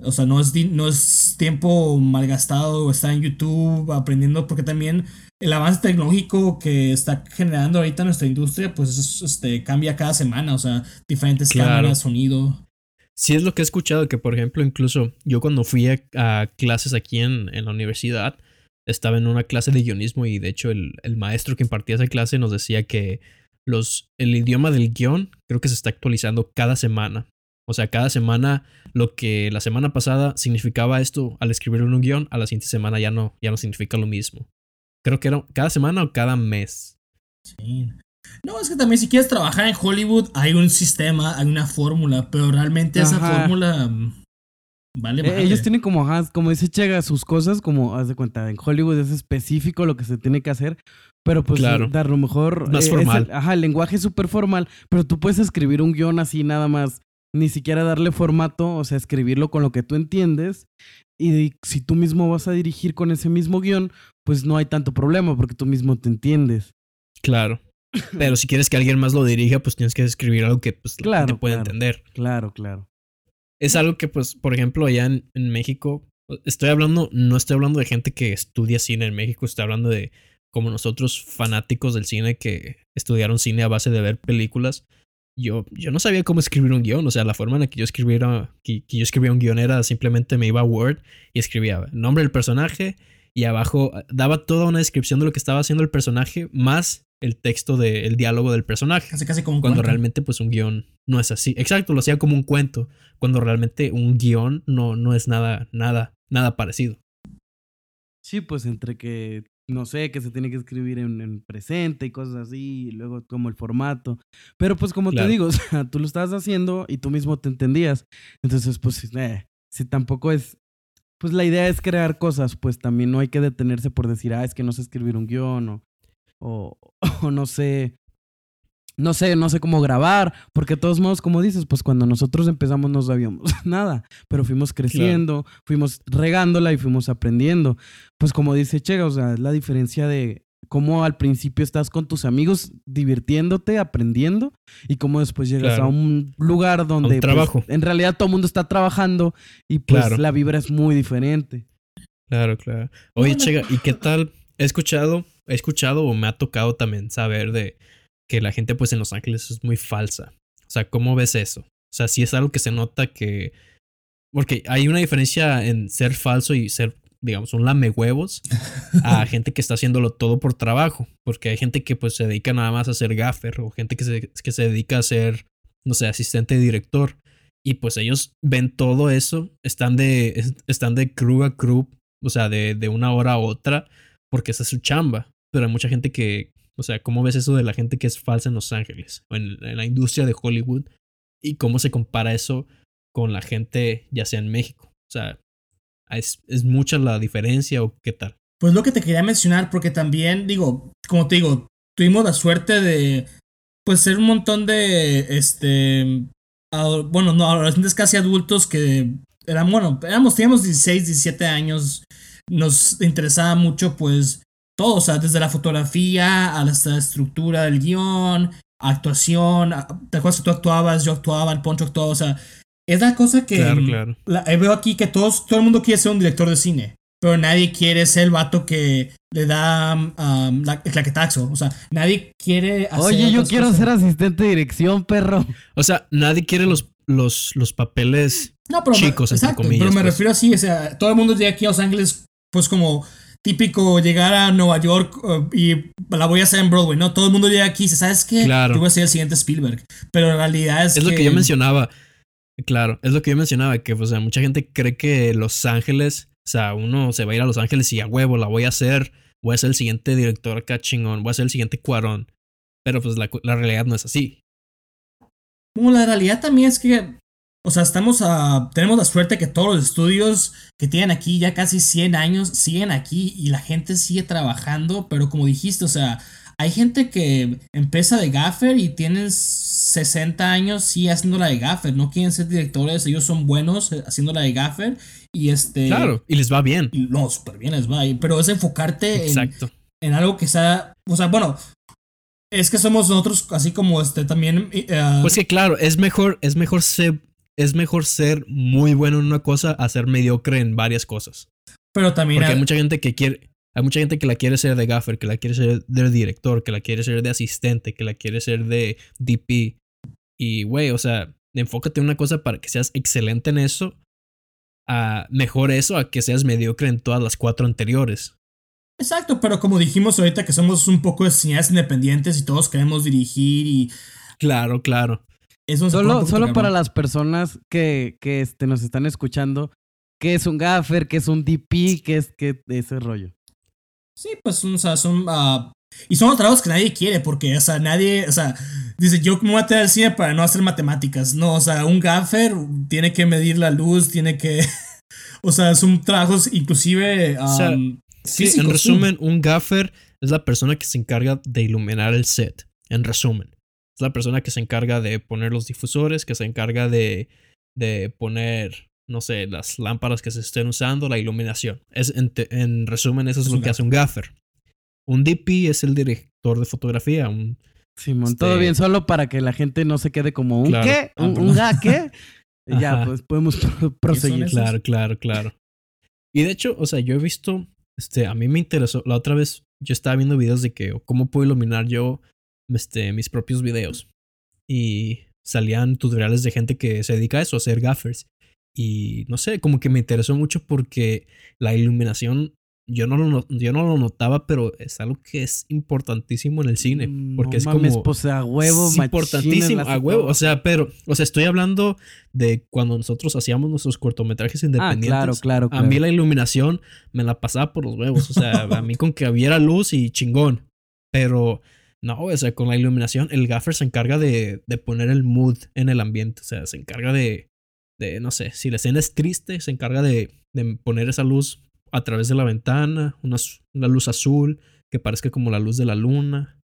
O sea, no es, no es tiempo malgastado estar en YouTube aprendiendo, porque también el avance tecnológico que está generando ahorita nuestra industria, pues este, cambia cada semana, o sea, diferentes cámaras, sonido. Sí es lo que he escuchado, que por ejemplo, incluso yo cuando fui a, clases aquí en, en, la universidad, estaba en una clase de guionismo y de hecho el, el, maestro que impartía esa clase nos decía que los, el idioma del guion creo que se está actualizando cada semana. O sea, cada semana lo que la semana pasada significaba esto al escribir un guion, a la siguiente semana ya no, ya no significa lo mismo. Creo que era cada semana o cada mes. Sí. No, es que también si quieres trabajar en Hollywood hay un sistema, hay una fórmula, pero realmente esa fórmula mm, vale eh, Ellos tienen como, como dice Chega, sus cosas, como, haz de cuenta, en Hollywood es específico lo que se tiene que hacer, pero pues claro. dar lo mejor... Más eh, formal. ajá, el lenguaje es súper formal, pero tú puedes escribir un guion así nada más, ni siquiera darle formato, o sea, escribirlo con lo que tú entiendes, y si tú mismo vas a dirigir con ese mismo guion, pues no hay tanto problema porque tú mismo te entiendes. Claro. Pero si quieres que alguien más lo dirija, pues tienes que escribir algo que pues, la gente pueda entender. Claro, claro. Es algo que, pues, por ejemplo, allá en, México, estoy hablando, no estoy hablando de gente que estudia cine en México, estoy hablando de como nosotros fanáticos del cine que estudiaron cine a base de ver películas. Yo, yo no sabía cómo escribir un guion, o sea, la forma en la que yo escribiera, que, que yo escribía un guion era simplemente me iba a Word y escribía el nombre del personaje y abajo daba toda una descripción de lo que estaba haciendo el personaje más el texto del diálogo del personaje. Casi, casi como un Cuando realmente, pues, un guion no es así. Exacto, lo hacía como un cuento. Cuando realmente un guion no, no es nada, nada, nada parecido. Sí, pues entre que, no sé, que se tiene que escribir en, presente y cosas así, y luego como el formato. Pero pues como te digo, o sea, tú lo estabas haciendo y tú mismo te entendías. Entonces, pues, eh, si tampoco es pues la idea es crear cosas, pues también no hay que detenerse por decir, ah, es que no sé escribir un guion o, o, no sé, no sé, no sé cómo grabar, porque de todos modos, como dices, pues cuando nosotros empezamos no sabíamos nada, pero fuimos creciendo, fuimos regándola y fuimos aprendiendo. Pues como dice Chega, o sea, es la diferencia de cómo al principio estás con tus amigos divirtiéndote, aprendiendo, y cómo después llegas a un lugar donde pues, en realidad todo el mundo está trabajando y pues la vibra es muy diferente. Claro, claro. Oye, Chega, ¿y qué tal? He escuchado he escuchado o me ha tocado también saber de que la gente pues en Los Ángeles es muy falsa. O sea, ¿cómo ves eso? O sea, si es algo que se nota que... Porque hay una diferencia en ser falso y ser, digamos, un lame huevos a gente que está haciéndolo todo por trabajo. Porque hay gente que pues se dedica nada más a ser gaffer o gente que se, que se dedica a ser, no sé, asistente de director. Y pues ellos ven todo eso, están de, están de crew a crew, o sea, de, de una hora a otra, porque esa es su chamba pero hay mucha gente que, o sea, ¿cómo ves eso de la gente que es falsa en Los Ángeles o en, la industria de Hollywood? ¿Y cómo se compara eso con la gente, ya sea en México? O sea, ¿es, es mucha la diferencia o qué tal? Pues lo que te quería mencionar, porque también, digo, como te digo, tuvimos la suerte de, pues, ser un montón de, este, bueno, no, adolescentes casi adultos que eran, bueno, éramos, teníamos 16, 17 años, nos interesaba mucho, pues, todo, o sea, desde la fotografía a la estructura del guion, actuación, ¿te acuerdas que tú actuabas, yo actuaba, el Poncho actuaba, o sea, Es la cosa que Claro, claro. la- eh, veo aquí que todos, todo el mundo quiere ser un director de cine, pero nadie quiere ser el vato que le da um, la, el claquetaxo. O sea, nadie quiere hacer. Oye, yo quiero cosas. ser asistente de dirección, perro. O sea, nadie quiere los, los, los papeles. No, pero me- chicos, entre exacto, comillas, Pero me pues. refiero así, o sea, todo el mundo llega aquí a Los Ángeles, pues como típico llegar a Nueva York uh, y la voy a hacer en Broadway, ¿no? Todo el mundo llega aquí y dice, ¿sabes qué? Claro. Yo voy a ser el siguiente Spielberg. Pero en realidad es, Es lo que yo mencionaba. Claro, es lo que yo mencionaba, que o sea, mucha gente cree que Los Ángeles, o sea, uno se va a ir a Los Ángeles y a huevo la voy a hacer, voy a ser el siguiente director acá chingón, voy a ser el siguiente cuarón. Pero pues la, la realidad no es así. Bueno, la realidad también es que, o sea, estamos a, tenemos la suerte que todos los estudios que tienen aquí ya casi 100 años siguen aquí y la gente sigue trabajando, pero como dijiste, o sea, hay gente que empieza de gaffer y tienen 60 años sí haciendo la de gaffer, no quieren ser directores, ellos son buenos eh, haciendo la de gaffer y este... Claro, y les va bien. y no, súper bien les va, pero es enfocarte en, Exacto. en algo que sea, o sea, bueno, es que somos nosotros así como este también... eh, Pues que claro, es mejor, es mejor ser, es mejor ser muy bueno en una cosa a ser mediocre en varias cosas. pero también... Porque hay hay- mucha gente que quiere, hay mucha gente que la quiere ser de gaffer, que la quiere ser de director, que la quiere ser de asistente, que la quiere ser de DP. Y güey, o sea, enfócate en una cosa para que seas excelente en eso. A mejor eso a que seas mediocre en todas las cuatro anteriores. Exacto, pero como dijimos ahorita que somos un poco de cineastas independientes y todos queremos dirigir y Claro, claro. Eso un Solo, solo para las personas que, que este, nos están escuchando, ¿qué es un gaffer? ¿Qué es un DP? ¿Qué es qué, ese rollo? Sí, pues o sea, son ah, y son los trabajos que nadie quiere porque o sea, nadie, o sea, dice, yo me voy a tener al cine para no hacer matemáticas. No, o sea, un gaffer tiene que medir la luz, tiene que o sea, son trabajos inclusive O sea, um, Sí, físicos, en sí. resumen, un gaffer es la persona que se encarga de iluminar el set. En resumen, es la persona que se encarga de poner los difusores, que se encarga de, de poner, no sé, las lámparas que se estén usando, la iluminación. Es, en, te- en resumen, eso es, Es lo que hace un gaffer. Un DP es el director de fotografía. Un, Simón, Este- todo bien, solo para que la gente no se quede como un Claro. qué, Ah, un, un ga, ¿qué? Y ya, Ajá. pues podemos pro- proseguir. claro, claro, claro. Y de hecho, o sea, yo he visto, este, a mí me interesó, la otra vez yo estaba viendo videos de que cómo puedo iluminar yo este, mis propios videos. Y salían tutoriales de gente que se dedica a eso, a hacer gaffers. Y no sé, como que me interesó mucho porque la iluminación yo no lo, yo no lo notaba, pero es algo que es importantísimo en el cine. Porque no es mames, como... pues a huevo, es importantísimo, a huevo. O sea, pero, o sea, estoy hablando de cuando nosotros hacíamos nuestros cortometrajes Ah, independientes. claro, claro, A claro. mí la iluminación me la pasaba por los huevos. O sea, a mí con que hubiera luz y chingón. Pero no, o sea, con la iluminación, el gaffer se encarga de, de poner el mood en el ambiente. O sea, se encarga de, de no sé, si la escena es triste, se encarga de, de poner esa luz a través de la ventana, una, luz azul que parezca como la luz de la luna.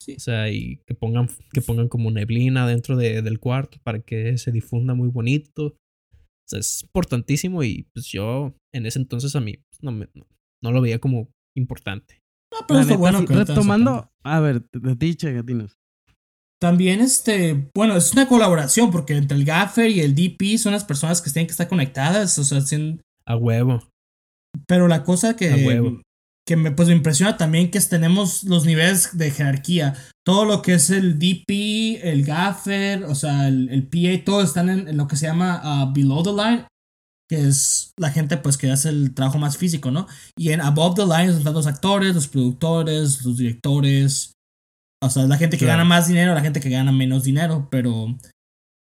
Sí. O sea, y que pongan, que pongan como neblina dentro de- del cuarto para que se difunda muy bonito. O sea, es importantísimo y pues yo en ese entonces a mí pues, no, me, no, no lo veía como importante. No, pero está bueno que retomando, a ver, de ti, Chegatinos. También, este, bueno, es una colaboración porque entre el gaffer y el DP son las personas que tienen que estar conectadas, o sea, sin- A huevo. pero la cosa que, A huevo. que me, pues, me impresiona también que tenemos los niveles de jerarquía. Todo lo que es el DP, el gaffer, o sea, el, el PA, todos están en, en lo que se llama ah, below the line, que es la gente pues que hace el trabajo más físico, ¿no? Y en above the line están los actores, los productores, los directores, o sea, la gente que Claro. gana más dinero, la gente que gana menos dinero, pero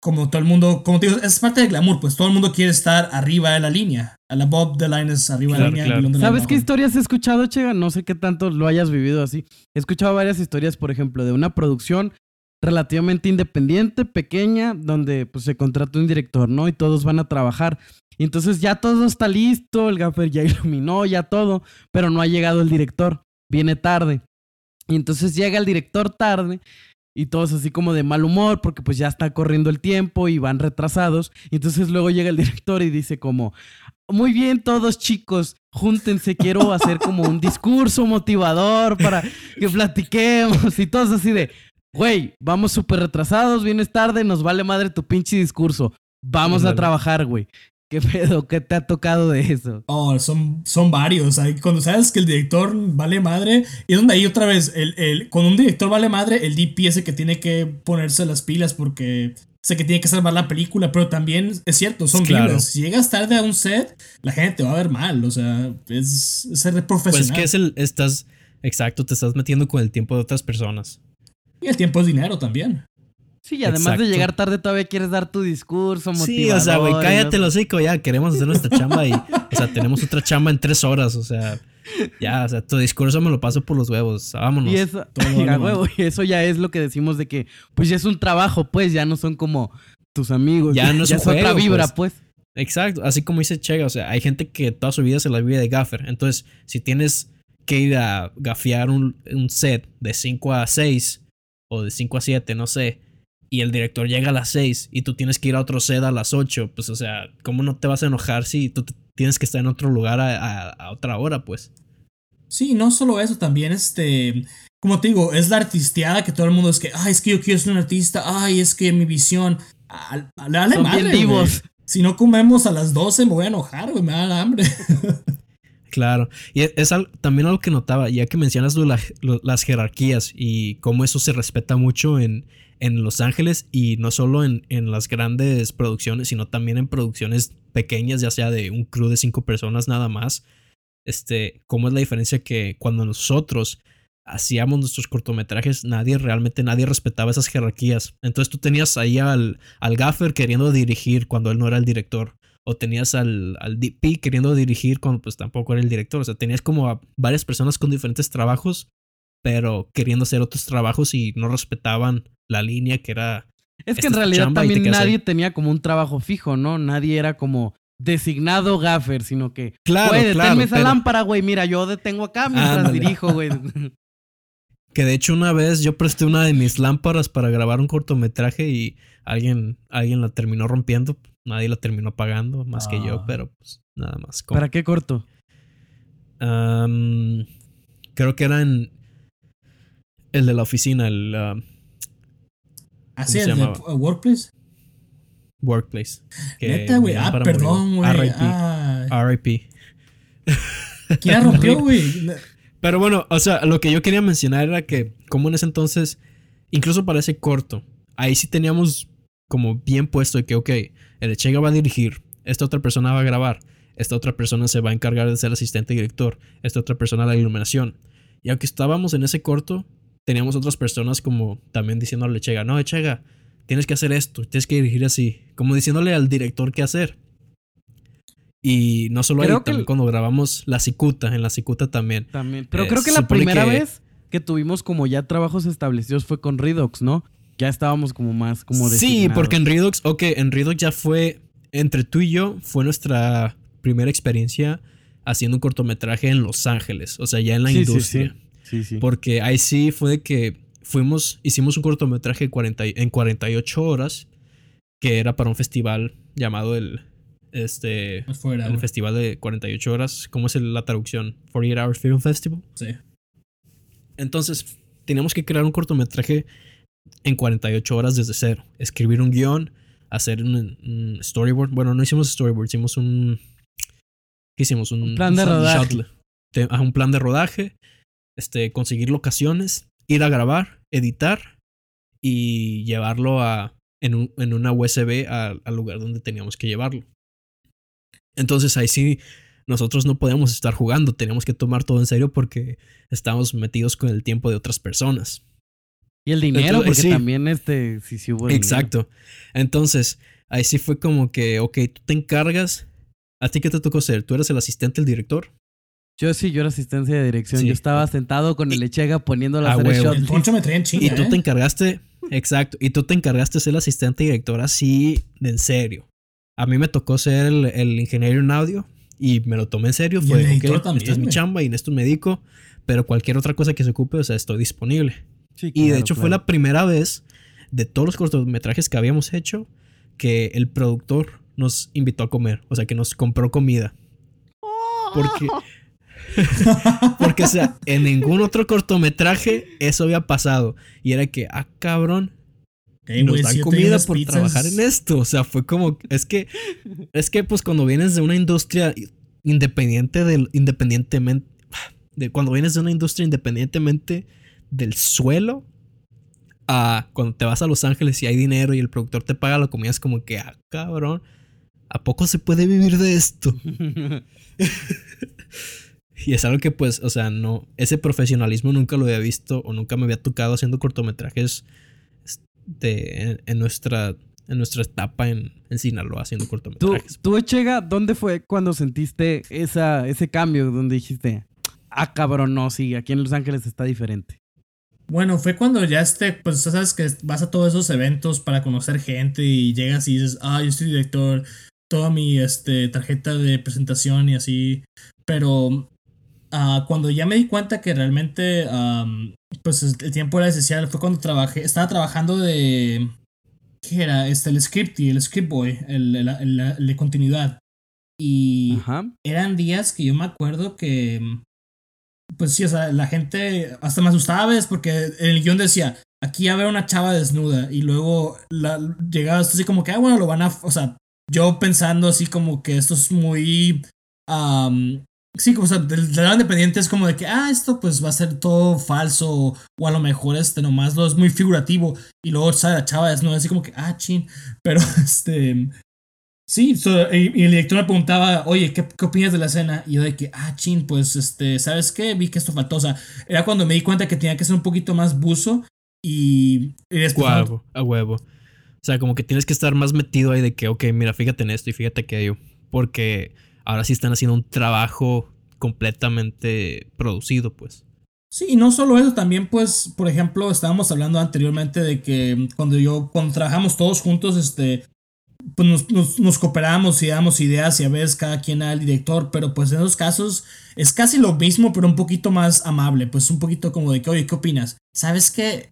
como todo el mundo, como te digo, es parte del glamour, pues todo el mundo quiere estar arriba de la línea. El above the line es arriba de Claro, la línea. claro. ¿Sabes qué historias he escuchado, Chega? No sé qué tanto lo hayas vivido así. He escuchado varias historias, por ejemplo, de una producción relativamente independiente, pequeña, donde pues se contrata un director, ¿no? Y todos van a trabajar. Y entonces ya todo está listo, el gaffer ya iluminó, ya todo, pero no ha llegado el director, viene tarde. Y entonces llega el director tarde y todos así como de mal humor porque pues ya está corriendo el tiempo y van retrasados. Y entonces luego llega el director y dice como, muy bien todos chicos, júntense, quiero hacer como un discurso motivador para que platiquemos y todos así de, güey, vamos súper retrasados, vienes tarde, nos vale madre tu pinche discurso. vamos a trabajar, güey. ¿Qué pedo? ¿Qué te ha tocado de eso? Oh, son, son varios. Cuando sabes que el director vale madre, y es donde ahí otra vez, el, el, cuando un director vale madre, el DP es el que tiene que ponerse las pilas porque sé que tiene que salvar la película, pero también es cierto, son Claro. Si llegas tarde a un set, la gente te va a ver mal. O sea, es, ser Pues profesional. que es el. Estás. Exacto, te estás metiendo con el tiempo de otras personas. Y el tiempo es dinero también. Sí, y además Exacto. de llegar tarde todavía quieres dar tu discurso Sí, o sea, güey, motivador cállate el hocico, ya queremos hacer nuestra chamba y, o sea, tenemos otra chamba en tres horas, o sea, ya, o sea, tu discurso me lo paso por los huevos, vámonos. Y eso, huevo, y eso ya es lo que decimos de que, pues ya es un trabajo, pues ya no son como tus amigos. Ya no es otra juego, vibra, pues. Exacto, así como dice Chega, o sea, hay gente que toda su vida se la vive de gaffer, entonces, si tienes que ir a gafear un, un set de 5 a 6 o de 5 a 7, no sé, y el director llega a las 6 y tú tienes que ir a otro set a las 8, pues, o sea, ¿cómo no te vas a enojar si tú tienes que estar en otro lugar a, a- a otra hora, pues? Sí, no solo eso, también este, como te digo, es la artisteada que todo el mundo es que, ay, es que yo quiero ser un artista, ay, es que mi visión, Al- al- dale Son madre, bien güey. vivos. Si no comemos a las 12 me voy a enojar, güey, me da hambre. Claro, y es, es al- también algo que notaba, ya que mencionas las jerarquías y cómo eso se respeta mucho en, en Los Ángeles y no solo en, en las grandes producciones, sino también en producciones pequeñas, ya sea de un crew de cinco personas nada más. Este, cómo es la diferencia que cuando nosotros hacíamos nuestros cortometrajes, nadie realmente nadie respetaba esas jerarquías. Entonces tú tenías ahí al, al gaffer queriendo dirigir cuando él no era el director o tenías al, al DP queriendo dirigir cuando pues tampoco era el director. O sea, tenías como a varias personas con diferentes trabajos, pero queriendo hacer otros trabajos y no respetaban la línea que era... Es que en realidad te también ahí. nadie tenía como un trabajo fijo, ¿no? Nadie era como designado gaffer, sino que, Claro, güey, claro, deténme esa pero- lámpara, güey, mira, yo detengo acá mientras Ándale. dirijo, güey. Que de hecho una vez yo presté una de mis lámparas para grabar un cortometraje y alguien, alguien la terminó rompiendo. Nadie la terminó pagando más que yo, Ah. pero pues nada más. ¿Para qué corto? Creo que era en el de la oficina, el um, Así se es, de uh, Workplace. Workplace. Neta, güey. Ah, perdón, güey. RIP. Ah, RIP. ¿Quién la rompió, güey? Pero bueno, o sea, lo que yo quería mencionar era que, como en ese entonces, incluso para ese corto, ahí sí teníamos como bien puesto de que, ok, el Echega va a dirigir, esta otra persona va a grabar, esta otra persona se va a encargar de ser asistente director, esta otra persona la iluminación. Y aunque estábamos en ese corto, teníamos otras personas como también diciéndole a Echega, no, Echega, tienes que hacer esto, tienes que dirigir así, como diciéndole al director qué hacer. Y no solo ahí, que también el- cuando grabamos La Cicuta, en La Cicuta también. También. Pero Eh, creo que la primera que- vez que tuvimos como ya trabajos establecidos fue con Redux, ¿no? Ya estábamos como más como Sí, designados. porque en Redux, ok, en Redux ya fue, entre tú y yo, fue nuestra primera experiencia haciendo un cortometraje en Los Ángeles, o sea, ya en la Sí, sí, industria. Sí, sí. Porque ahí sí fue de que fuimos, hicimos un cortometraje 40 y- en 48 horas, que era para un festival llamado el, este, el festival de 48 horas, ¿cómo es la traducción? 48 Hour Film Festival. Sí. Entonces, teníamos que crear un cortometraje en 48 horas desde cero. Escribir un guion, hacer un, un storyboard. Bueno, no hicimos storyboard, hicimos un. ¿Qué hicimos? Un, Un plan de rodaje. te- un plan de rodaje. Este, conseguir locaciones, ir a grabar, editar y llevarlo a, en, un- en una USB al lugar donde teníamos que llevarlo. Entonces ahí sí nosotros no podíamos estar jugando, teníamos que tomar todo en serio porque estábamos metidos con el tiempo de otras personas. Y el dinero, Entonces, porque sí. también este, sí, sí hubo dinero. Exacto. Entonces, ahí sí fue como que, ok, tú te encargas. ¿A ti qué te tocó ser? ¿Tú eres el asistente del director? Yo sí, yo era asistencia de dirección. Sí. Yo estaba sentado con el Echega poniéndolo a A hacer el huevo. shot. El poncho me traía en chinga, Y tú ¿eh? te encargaste, exacto, y tú te encargaste de ser el asistente director así de en serio. A mí me tocó ser el, el ingeniero en audio y me lo tomé en serio. Fue, ok, también, esta es mi chamba y en esto me dedico, pero cualquier otra cosa que se ocupe, o sea, estoy disponible. Sí, Y de claro, hecho fue la primera vez de todos los cortometrajes que habíamos hecho que el productor nos invitó a comer, o sea, que nos compró comida. Porque, porque, o sea, en ningún otro cortometraje eso había pasado. Y era que, ah, cabrón, Ey, nos güey, dan comida por pizzas- trabajar en esto. O sea, fue como, es que, es que pues cuando vienes de una industria independiente del, independientemente, de cuando vienes de una industria independientemente del suelo, a cuando te vas a Los Ángeles y hay dinero y el productor te paga la comida, es como que, ah, cabrón, ¿a poco se puede vivir de esto? Y es algo que pues, o sea, no, ese profesionalismo nunca lo había visto o nunca me había tocado haciendo cortometrajes este, en, en nuestra, en nuestra etapa en, en Sinaloa haciendo ¿Tú, cortometrajes. tú, Echega, ¿dónde fue cuando sentiste esa, ese cambio donde dijiste, ah, cabrón, no, sí, aquí en Los Ángeles está diferente? Bueno, fue cuando ya este, pues tú sabes que vas a todos esos eventos para conocer gente y llegas y dices, ah, yo soy director, toda mi este, tarjeta de presentación y así. Pero ah, cuando ya me di cuenta que realmente, am, pues el tiempo era esencial, fue cuando trabajé, estaba trabajando de, ¿qué era? Este, el scripty, el script boy, el, el- el- el de continuidad. Y Ajá. eran días que yo me acuerdo que. Pues sí, o sea, la gente hasta me asustaba, ¿ves? Porque en el guion decía, aquí a ver una chava desnuda. Y luego la, llegaba esto así como que, ah, bueno, lo van a. O sea, yo pensando así como que esto es muy. am, sí, como, sea, del, lado independiente es como de que, ah, esto pues va a ser todo falso. O a lo mejor este nomás lo es muy figurativo. Y luego sale la chava desnuda, así como que, ah, chin. Pero este. Sí, so- y, y el director me preguntaba, oye, ¿qué, ¿qué opinas de la escena? Y yo de que, ah, chin, pues, este, ¿sabes qué? Vi que esto faltó. O sea, era cuando me di cuenta que tenía que ser un poquito más buzo y, y después... A huevo. O sea, como que tienes que estar más metido ahí de que, ok, mira, fíjate en esto y fíjate aquello. Porque ahora sí están haciendo un trabajo completamente producido, pues. Sí, y no solo eso, también pues, por ejemplo, estábamos hablando anteriormente de que cuando yo, cuando trabajamos todos juntos, este, pues nos, nos, nos cooperamos y damos ideas y a veces cada quien el director, pero pues en esos casos es casi lo mismo, pero un poquito más amable, pues un poquito como de que, oye, ¿qué opinas? ¿Sabes que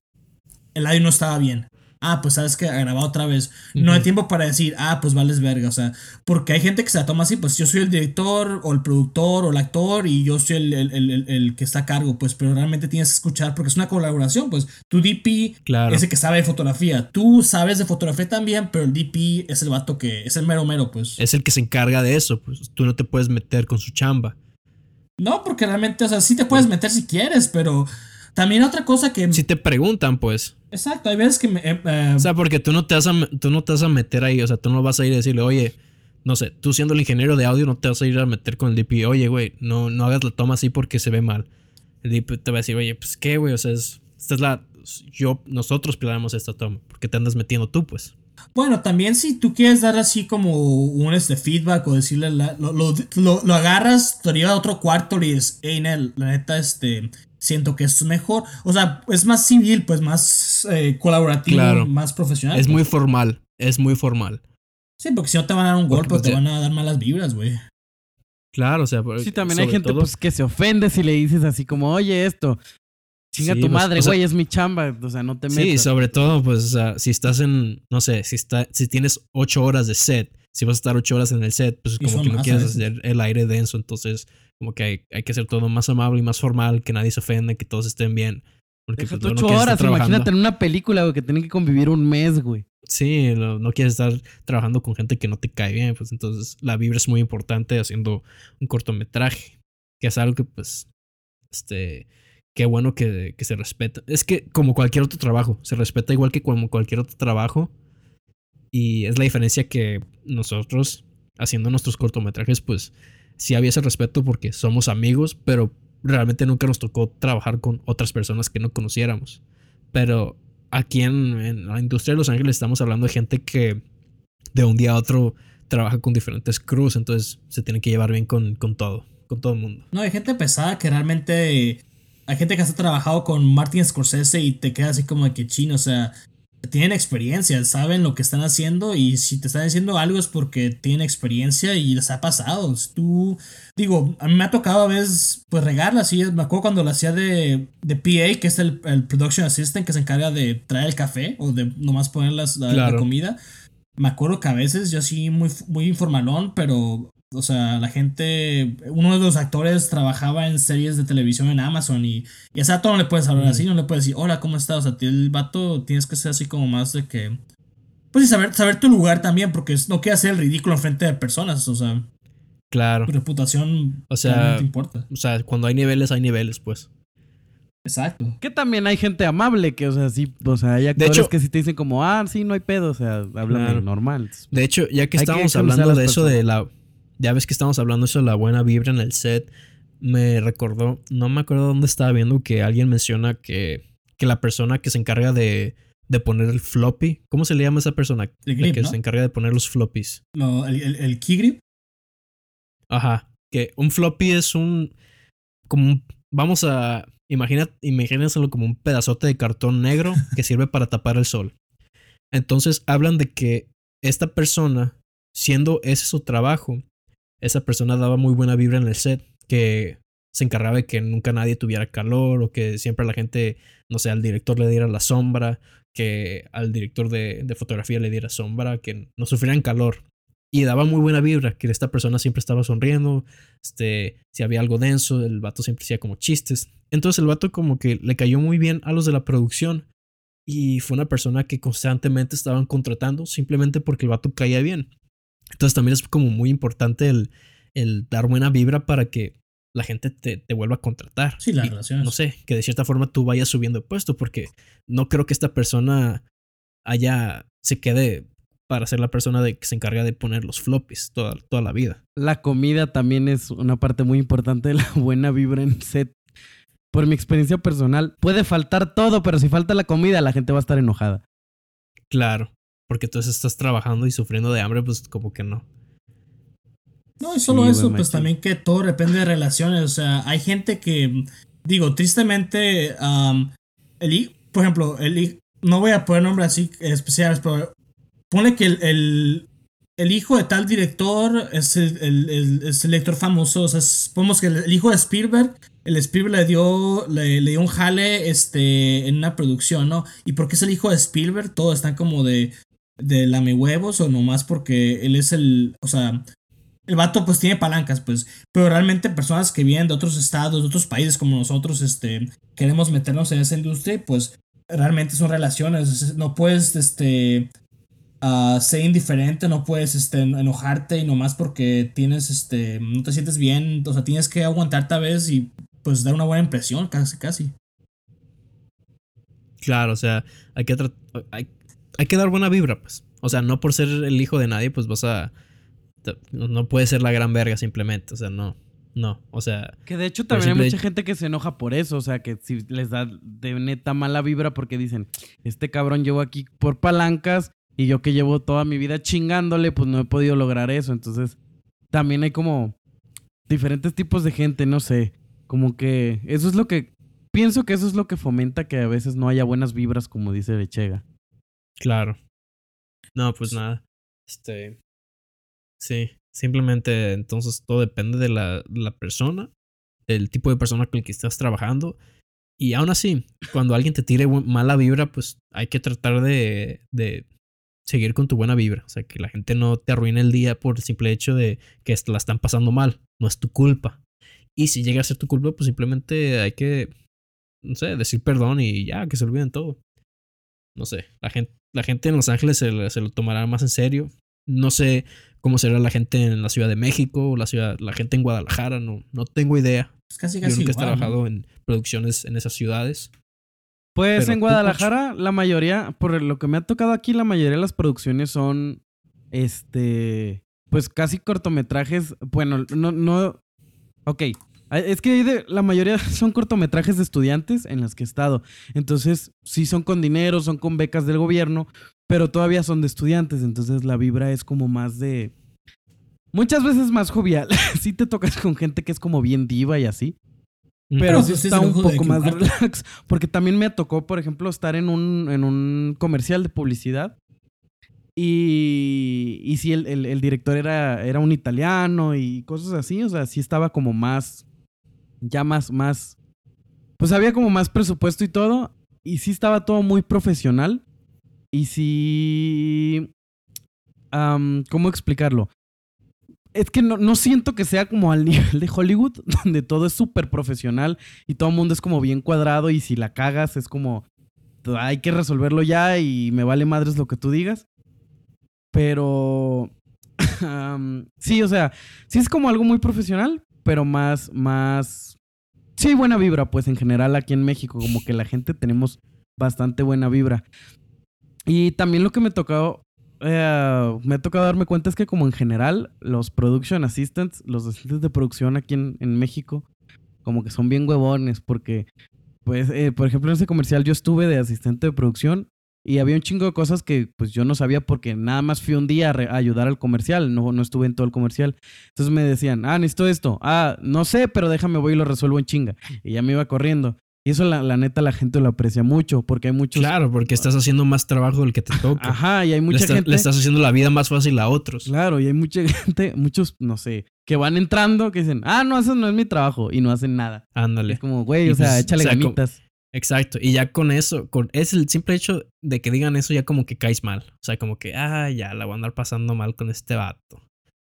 el audio no estaba bien? Ah, pues sabes que grabado otra vez. No hay tiempo para decir, ah, pues vales verga. O sea, porque hay gente que se la toma así, pues yo soy el director o el productor o el actor y yo soy el, el- el- el- el que está a cargo, pues, pero realmente tienes que escuchar porque es una colaboración, pues. Tu DP Claro. es el que sabe de fotografía. Tú sabes de fotografía también, pero el DP es el vato que es el mero mero, pues. Es el que se encarga de eso, pues tú no te puedes meter con su chamba. No, porque realmente, o sea, sí te puedes meter si quieres, pero también otra cosa que... Si te preguntan, pues. Exacto, hay veces que me... eh, eh, O sea, porque tú no te vas a, tú no te vas a meter ahí, o sea, tú no vas a ir a decirle, oye, no sé, tú siendo el ingeniero de audio no te vas a ir a meter con el DP, oye, güey, no, no hagas la toma así porque se ve mal. El DP te va a decir, oye, pues qué, güey, o sea, es- esta es la, yo, nosotros planeamos esta toma, porque te andas metiendo tú, pues. Bueno, también si tú quieres dar así como un este feedback o decirle, la- lo, lo, lo- lo agarras, te lleva a otro cuarto y dices, hey, Nel, la neta, este, siento que es mejor. O sea, es más civil, pues más eh, colaborativo, Claro. más profesional. Es pues. muy formal, es muy formal. Sí, porque si no te van a dar un Porque, golpe o pues, te ya- van a dar malas vibras, güey. Claro, o sea, por- Sí, también hay gente todo- pues que se ofende si le dices así como, oye, esto. Chinga Sí, tu pues, madre, o sea- güey, es mi chamba. O sea, no te metas. Sí, sobre todo, pues, o sea, si estás en, no sé, si está, si tienes ocho horas de set, si vas a estar ocho horas en el set, pues como que no quieres hacer el aire denso, entonces como que hay, hay que hacer todo más amable y más formal, que nadie se ofenda, que todos estén bien. Porque pues, ocho estar horas, imagínate en una película, güey, que tienen que convivir un mes, güey. Sí, no, no quieres estar trabajando con gente que no te cae bien, pues entonces la vibra es muy importante haciendo un cortometraje, que es algo que pues, este, qué bueno que, que se respeta. Es que como cualquier otro trabajo, se respeta igual que como cualquier otro trabajo y es la diferencia que nosotros haciendo nuestros cortometrajes pues sí había ese respeto porque somos amigos, pero realmente nunca nos tocó trabajar con otras personas que no conociéramos. Pero aquí en, en la industria de Los Ángeles estamos hablando de gente que de un día a otro trabaja con diferentes crews, entonces se tiene que llevar bien con, con todo, con todo el mundo. No, hay gente pesada que realmente. Hay gente que ha trabajado con Martin Scorsese y te queda así como que chino, o sea, tienen experiencia, saben lo que están haciendo y si te están diciendo algo es porque tienen experiencia y les ha pasado. Tú, digo, a mí me ha tocado a veces pues regarla, así, me acuerdo cuando lo hacía de, de PA, que es el, el Production Assistant que se encarga de traer el café o de nomás poner las, la, la comida. Me acuerdo que a veces yo sí muy, muy informalón, pero o sea, la gente, uno de los actores trabajaba en series de televisión en Amazon y, y a ese vato no le puedes hablar así, no le puedes decir, hola, ¿cómo estás? O sea, el vato tienes que ser así como más de que, pues y saber, saber tu lugar también, porque no quieres hacer el ridículo frente de personas, o sea. Claro. Tu reputación o sea, te importa. O sea, cuando hay niveles, hay niveles, pues. Exacto. Que también hay gente amable que, o sea, sí, o sea, hay actores hecho- que si te dicen como, ah, sí, no hay pedo, o sea, háblame Claro. normal. De hecho, ya que Hay que estábamos hablando de eso de la. Ya ves que estamos hablando de eso de la buena vibra en el set. Me recordó. No me acuerdo dónde estaba viendo que alguien menciona que, que la persona que se encarga de, de poner el floppy. ¿Cómo se le llama a esa persona? El La grip, que ¿no? se encarga de poner los floppies. Lo- el, el, el key grip. Ajá. Que un floppy es un. Como un. Vamos a. Imagina, imagínenselo como un pedazote de cartón negro que sirve para tapar el sol. Entonces hablan de que esta persona, siendo ese su trabajo, esa persona daba muy buena vibra en el set, que se encargaba de que nunca nadie tuviera calor o que siempre la gente, no sé, al director le diera la sombra, que al director de, fotografía le diera sombra, que no sufrieran calor. Y daba muy buena vibra, que esta persona siempre estaba sonriendo, este, si había algo denso, el vato siempre hacía como chistes. Entonces el vato como que le cayó muy bien a los de la producción y fue una persona que constantemente estaban contratando simplemente porque el vato caía bien. Entonces también es como muy importante el, el dar buena vibra para que la gente te, te vuelva a contratar. Sí, las Y, relaciones. No sé, que de cierta forma tú vayas subiendo de puesto porque no creo que esta persona haya, se quede para ser la persona de, que se encarga de poner los floppies toda, toda la vida. La comida también es una parte muy importante de la buena vibra en set. Por mi experiencia personal, puede faltar todo, pero si falta la comida, la gente va a estar enojada. Claro, porque entonces estás trabajando y sufriendo de hambre, pues como que no. No, y solo Sí, eso, pues también que todo depende de relaciones. O sea, hay gente que, digo, tristemente, am, el por ejemplo, el no voy a poner nombres así especiales, pero pone que el, el, el hijo de tal director es el, el- es el lector famoso. O sea, supongamos que el, el hijo de Spielberg, el Spielberg le dio, le, le dio un jale este, en una producción, ¿no? Y porque es el hijo de Spielberg, todos están como de, de lame huevos o nomás porque él es el, o sea, el vato pues tiene palancas, pues, pero realmente personas que vienen de otros estados, de otros países como nosotros, este, queremos meternos en esa industria, pues realmente son relaciones, es- no puedes, este, ah, ser indiferente, no puedes, este, enojarte y nomás porque tienes, este, no te sientes bien, o sea, tienes que aguantarte a veces y pues dar una buena impresión, casi, casi. Claro, o sea, hay que, hay, hay que dar buena vibra, pues. O sea, no por ser el hijo de nadie, pues vas a... No puedes ser la gran verga simplemente, o sea, no. No, o sea, Que de hecho también hay mucha gente que se enoja por eso, o sea, que si les da de neta mala vibra porque dicen, este cabrón llevo aquí por palancas y yo que llevo toda mi vida chingándole, pues no he podido lograr eso. Entonces, también hay como diferentes tipos de gente, no sé, como que eso es lo que, pienso que eso es lo que fomenta que a veces no haya buenas vibras, como dice Lechega. Claro. No, pues nada. Este... Sí, simplemente entonces todo depende de la, la persona, del tipo de persona con el que estás trabajando. Y aún así, cuando alguien te tire mala vibra, pues hay que tratar de, de seguir con tu buena vibra. O sea, que la gente no te arruine el día por el simple hecho de que la están pasando mal. No es tu culpa. Y si llega a ser tu culpa, pues simplemente hay que, no sé, decir perdón y ya, que se olviden todo. No sé, la gente, la gente en Los Ángeles se, lo tomará más en serio. No sé cómo será la gente en la Ciudad de México o la, ciudad, la gente en Guadalajara, no, no tengo idea. Es casi, Yo casi nunca he igual, ¿no? trabajado en producciones en esas ciudades. Pues Pero en tú, Guadalajara, la mayoría, por lo que me ha tocado aquí, la mayoría de las producciones son, este, pues casi cortometrajes. Bueno, no, no, ok. Es que la mayoría son cortometrajes de estudiantes en las que he estado. Entonces, sí son con dinero, son con becas del gobierno, pero todavía son de estudiantes. Entonces, la vibra es como más de... Muchas veces más jovial. sí te tocas con gente que es como bien diva y así. Pero Pero sí está un poco más relax. Porque también me tocó, por ejemplo, estar en un, en un comercial de publicidad. Y, y sí, el, el- el director era, era un italiano y cosas así. O sea, sí estaba como más. Ya más, más. Pues había como más presupuesto y todo. Y sí estaba todo muy profesional. Y sí. ¿Cómo explicarlo? es que no, no siento que sea como al nivel de Hollywood, donde todo es súper profesional y todo el mundo es como bien cuadrado y si la cagas es como hay que resolverlo ya y me vale madres lo que tú digas. Pero sí, o sea, sí es como algo muy profesional, pero más, más... Sí, buena vibra, pues en general aquí en México, como que la gente tenemos bastante buena vibra. Y también lo que me tocó, eh, me ha tocado darme cuenta es que como en general los production assistants, los asistentes de producción aquí en, en México, como que son bien huevones porque, pues, eh, por ejemplo, en ese comercial yo estuve de asistente de producción y había un chingo de cosas que pues yo no sabía porque nada más fui un día a, ayudar al comercial, no, no estuve en todo el comercial. Entonces me decían, ah, necesito esto, ah, no sé, pero déjame, voy y lo resuelvo en chinga. Y ya me iba corriendo. Y eso la, la neta la gente lo aprecia mucho porque hay muchos... Claro, porque estás haciendo más trabajo del que te toca. Ajá, y hay le, mucha está- gente... le estás haciendo la vida más fácil a otros. Claro, y hay mucha gente, muchos, no sé, que van entrando que dicen, ah, no, eso no es mi trabajo y no hacen nada. Ándale. Es como, güey, o sea, pues, échale o sea, ganitas. Exacto. Y ya con eso, con es el simple hecho de que digan eso, ya como que caes mal. O sea, como que, ah, ya la voy a andar pasando mal con este vato.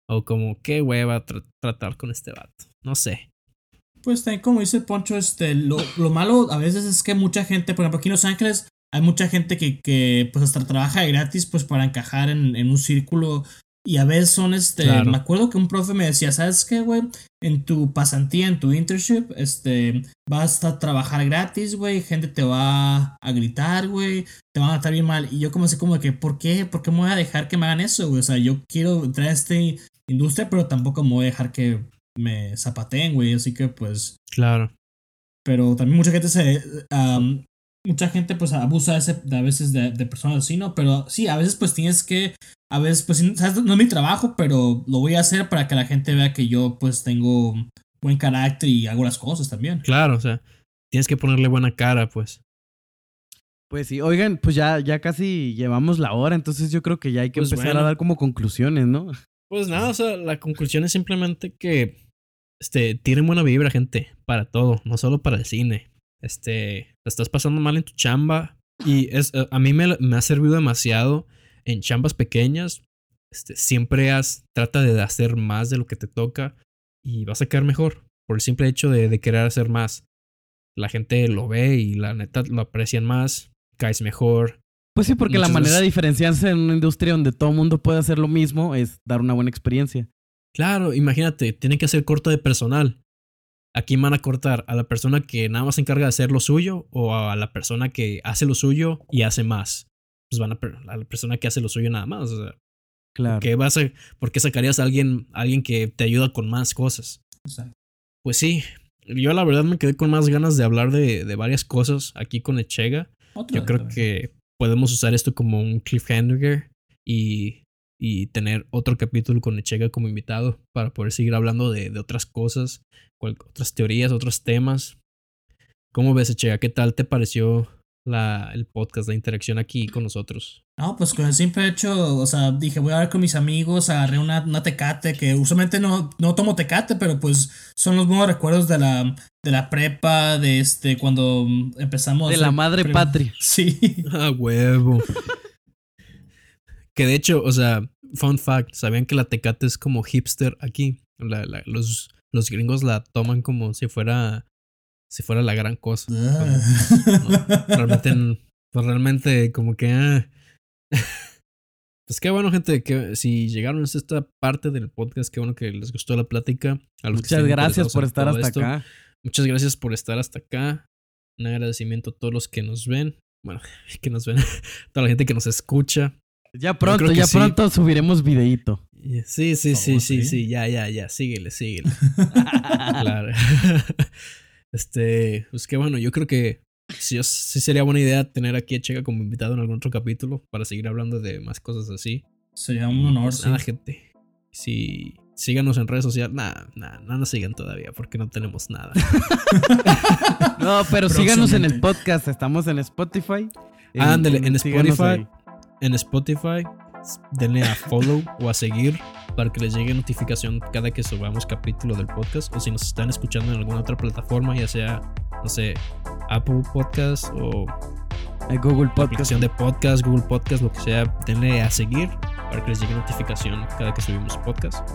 O como, qué hueva tra- tratar con este vato. No sé. Pues también como dice Poncho, este, lo, lo malo a veces es que mucha gente, por ejemplo, aquí en Los Ángeles hay mucha gente que, que pues hasta trabaja gratis pues para encajar en, en un círculo y a veces son este, Claro. me acuerdo que un profe me decía, ¿sabes qué, güey? En tu pasantía, en tu internship, este, vas a trabajar gratis, güey, gente te va a gritar, güey, te van a tratar bien mal y yo como así como de que, ¿por qué? ¿Por qué me voy a dejar que me hagan eso, güey? O sea, yo quiero entrar a esta industria, pero tampoco me voy a dejar que me zapateen, güey, así que pues Claro. pero también mucha gente se am, mucha gente pues abusa ese, de a veces de, de personas así no pero sí a veces pues tienes que a veces pues ¿sabes? no es mi trabajo pero lo voy a hacer para que la gente vea que yo pues tengo buen carácter y hago las cosas también Claro, o sea, tienes que ponerle buena cara, pues. Pues sí, oigan, pues ya, ya casi llevamos la hora, entonces yo creo que ya hay que Pues empezar bueno. a dar como conclusiones, ¿no? Pues nada, o sea, la conclusión es simplemente que este, tienen buena vibra, gente, para todo, no solo para el cine. Este, la estás pasando mal en tu chamba y es, eh, a mí me, me ha servido demasiado en chambas pequeñas. Este, siempre has, trata de hacer más de lo que te toca y vas a quedar mejor por el simple hecho de, de querer hacer más. La gente lo ve y la neta lo aprecian más, caes mejor. Pues sí, porque la manera de diferenciarse en una industria donde todo el mundo puede hacer lo mismo es dar una buena experiencia. Claro, imagínate, tienen que hacer corte de personal. ¿A quién van a cortar? ¿A la persona que nada más se encarga de hacer lo suyo o a la persona que hace lo suyo y hace más? Pues van a, a la persona que hace lo suyo nada más. O sea, Claro. ¿qué vas a, ¿Por qué sacarías a alguien, a alguien que te ayuda con más cosas? Exacto. Pues sí, yo la verdad me quedé con más ganas de hablar de, de varias cosas aquí con Echega. Otra Yo creo también. que podemos usar esto como un cliffhanger y, y tener otro capítulo con Echega como invitado para poder seguir hablando de, de otras cosas, cual- otras teorías, otros temas. ¿Cómo ves, Echega? ¿Qué tal te pareció la, el podcast, la interacción aquí con nosotros? No, pues con el simple hecho, o sea, dije, voy a ver con mis amigos, agarré una, una tecate, que usualmente no, no tomo tecate, pero pues son los buenos recuerdos de la, de la prepa, de este, cuando empezamos. De la madre patria. Sí. Ah, huevo. que de hecho, o sea, fun fact, ¿sabían que la tecate es como hipster aquí? La- la- los, los gringos la toman como si fuera, si fuera la gran cosa. Ah. realmente, pues realmente como que... ah. Pues qué bueno, gente, que si llegaron a esta parte del podcast, qué bueno que les gustó la plática. A los que Muchas gracias por estar hasta esto. acá. Muchas gracias por estar hasta acá. Un agradecimiento a todos los que nos ven. Bueno, que nos ven. toda la gente que nos escucha. Ya pronto, ya sí. pronto subiremos videíto. Sí, sí, sí, sí, sí. sí. Ya, ya, ya. Síguele, síguele. claro. Este, pues qué bueno, yo creo que sí, sí sería buena idea tener aquí a Checa como invitado en algún otro capítulo para seguir hablando de más cosas así. Sería un honor, Pues sí. nada, gente. Si síganos en redes sociales, nada, nada, no nos sigan todavía porque no tenemos nada. No, pero síganos en el podcast. Estamos en Spotify. Ándale, en Spotify. en Spotify, denle a follow o a seguir para que les llegue notificación cada que subamos capítulo del podcast. O si nos están escuchando en alguna otra plataforma, ya sea, no sé, Apple Podcast o Google Podcast. aplicación de podcast, Google Podcast, lo que sea, denle a seguir para que les llegue notificación cada que subimos podcast.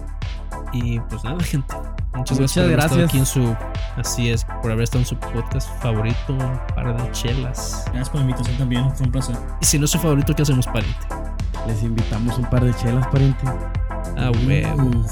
Y pues nada, gente. Muchas, Muchas gracias por haber gracias. aquí en su. Así es, por haber estado en su podcast favorito, un par de chelas. Gracias por la invitación también, fue un placer. Y si no es su favorito, ¿qué hacemos, pariente? Les invitamos un par de chelas, pariente. Ah, huevo. Uf.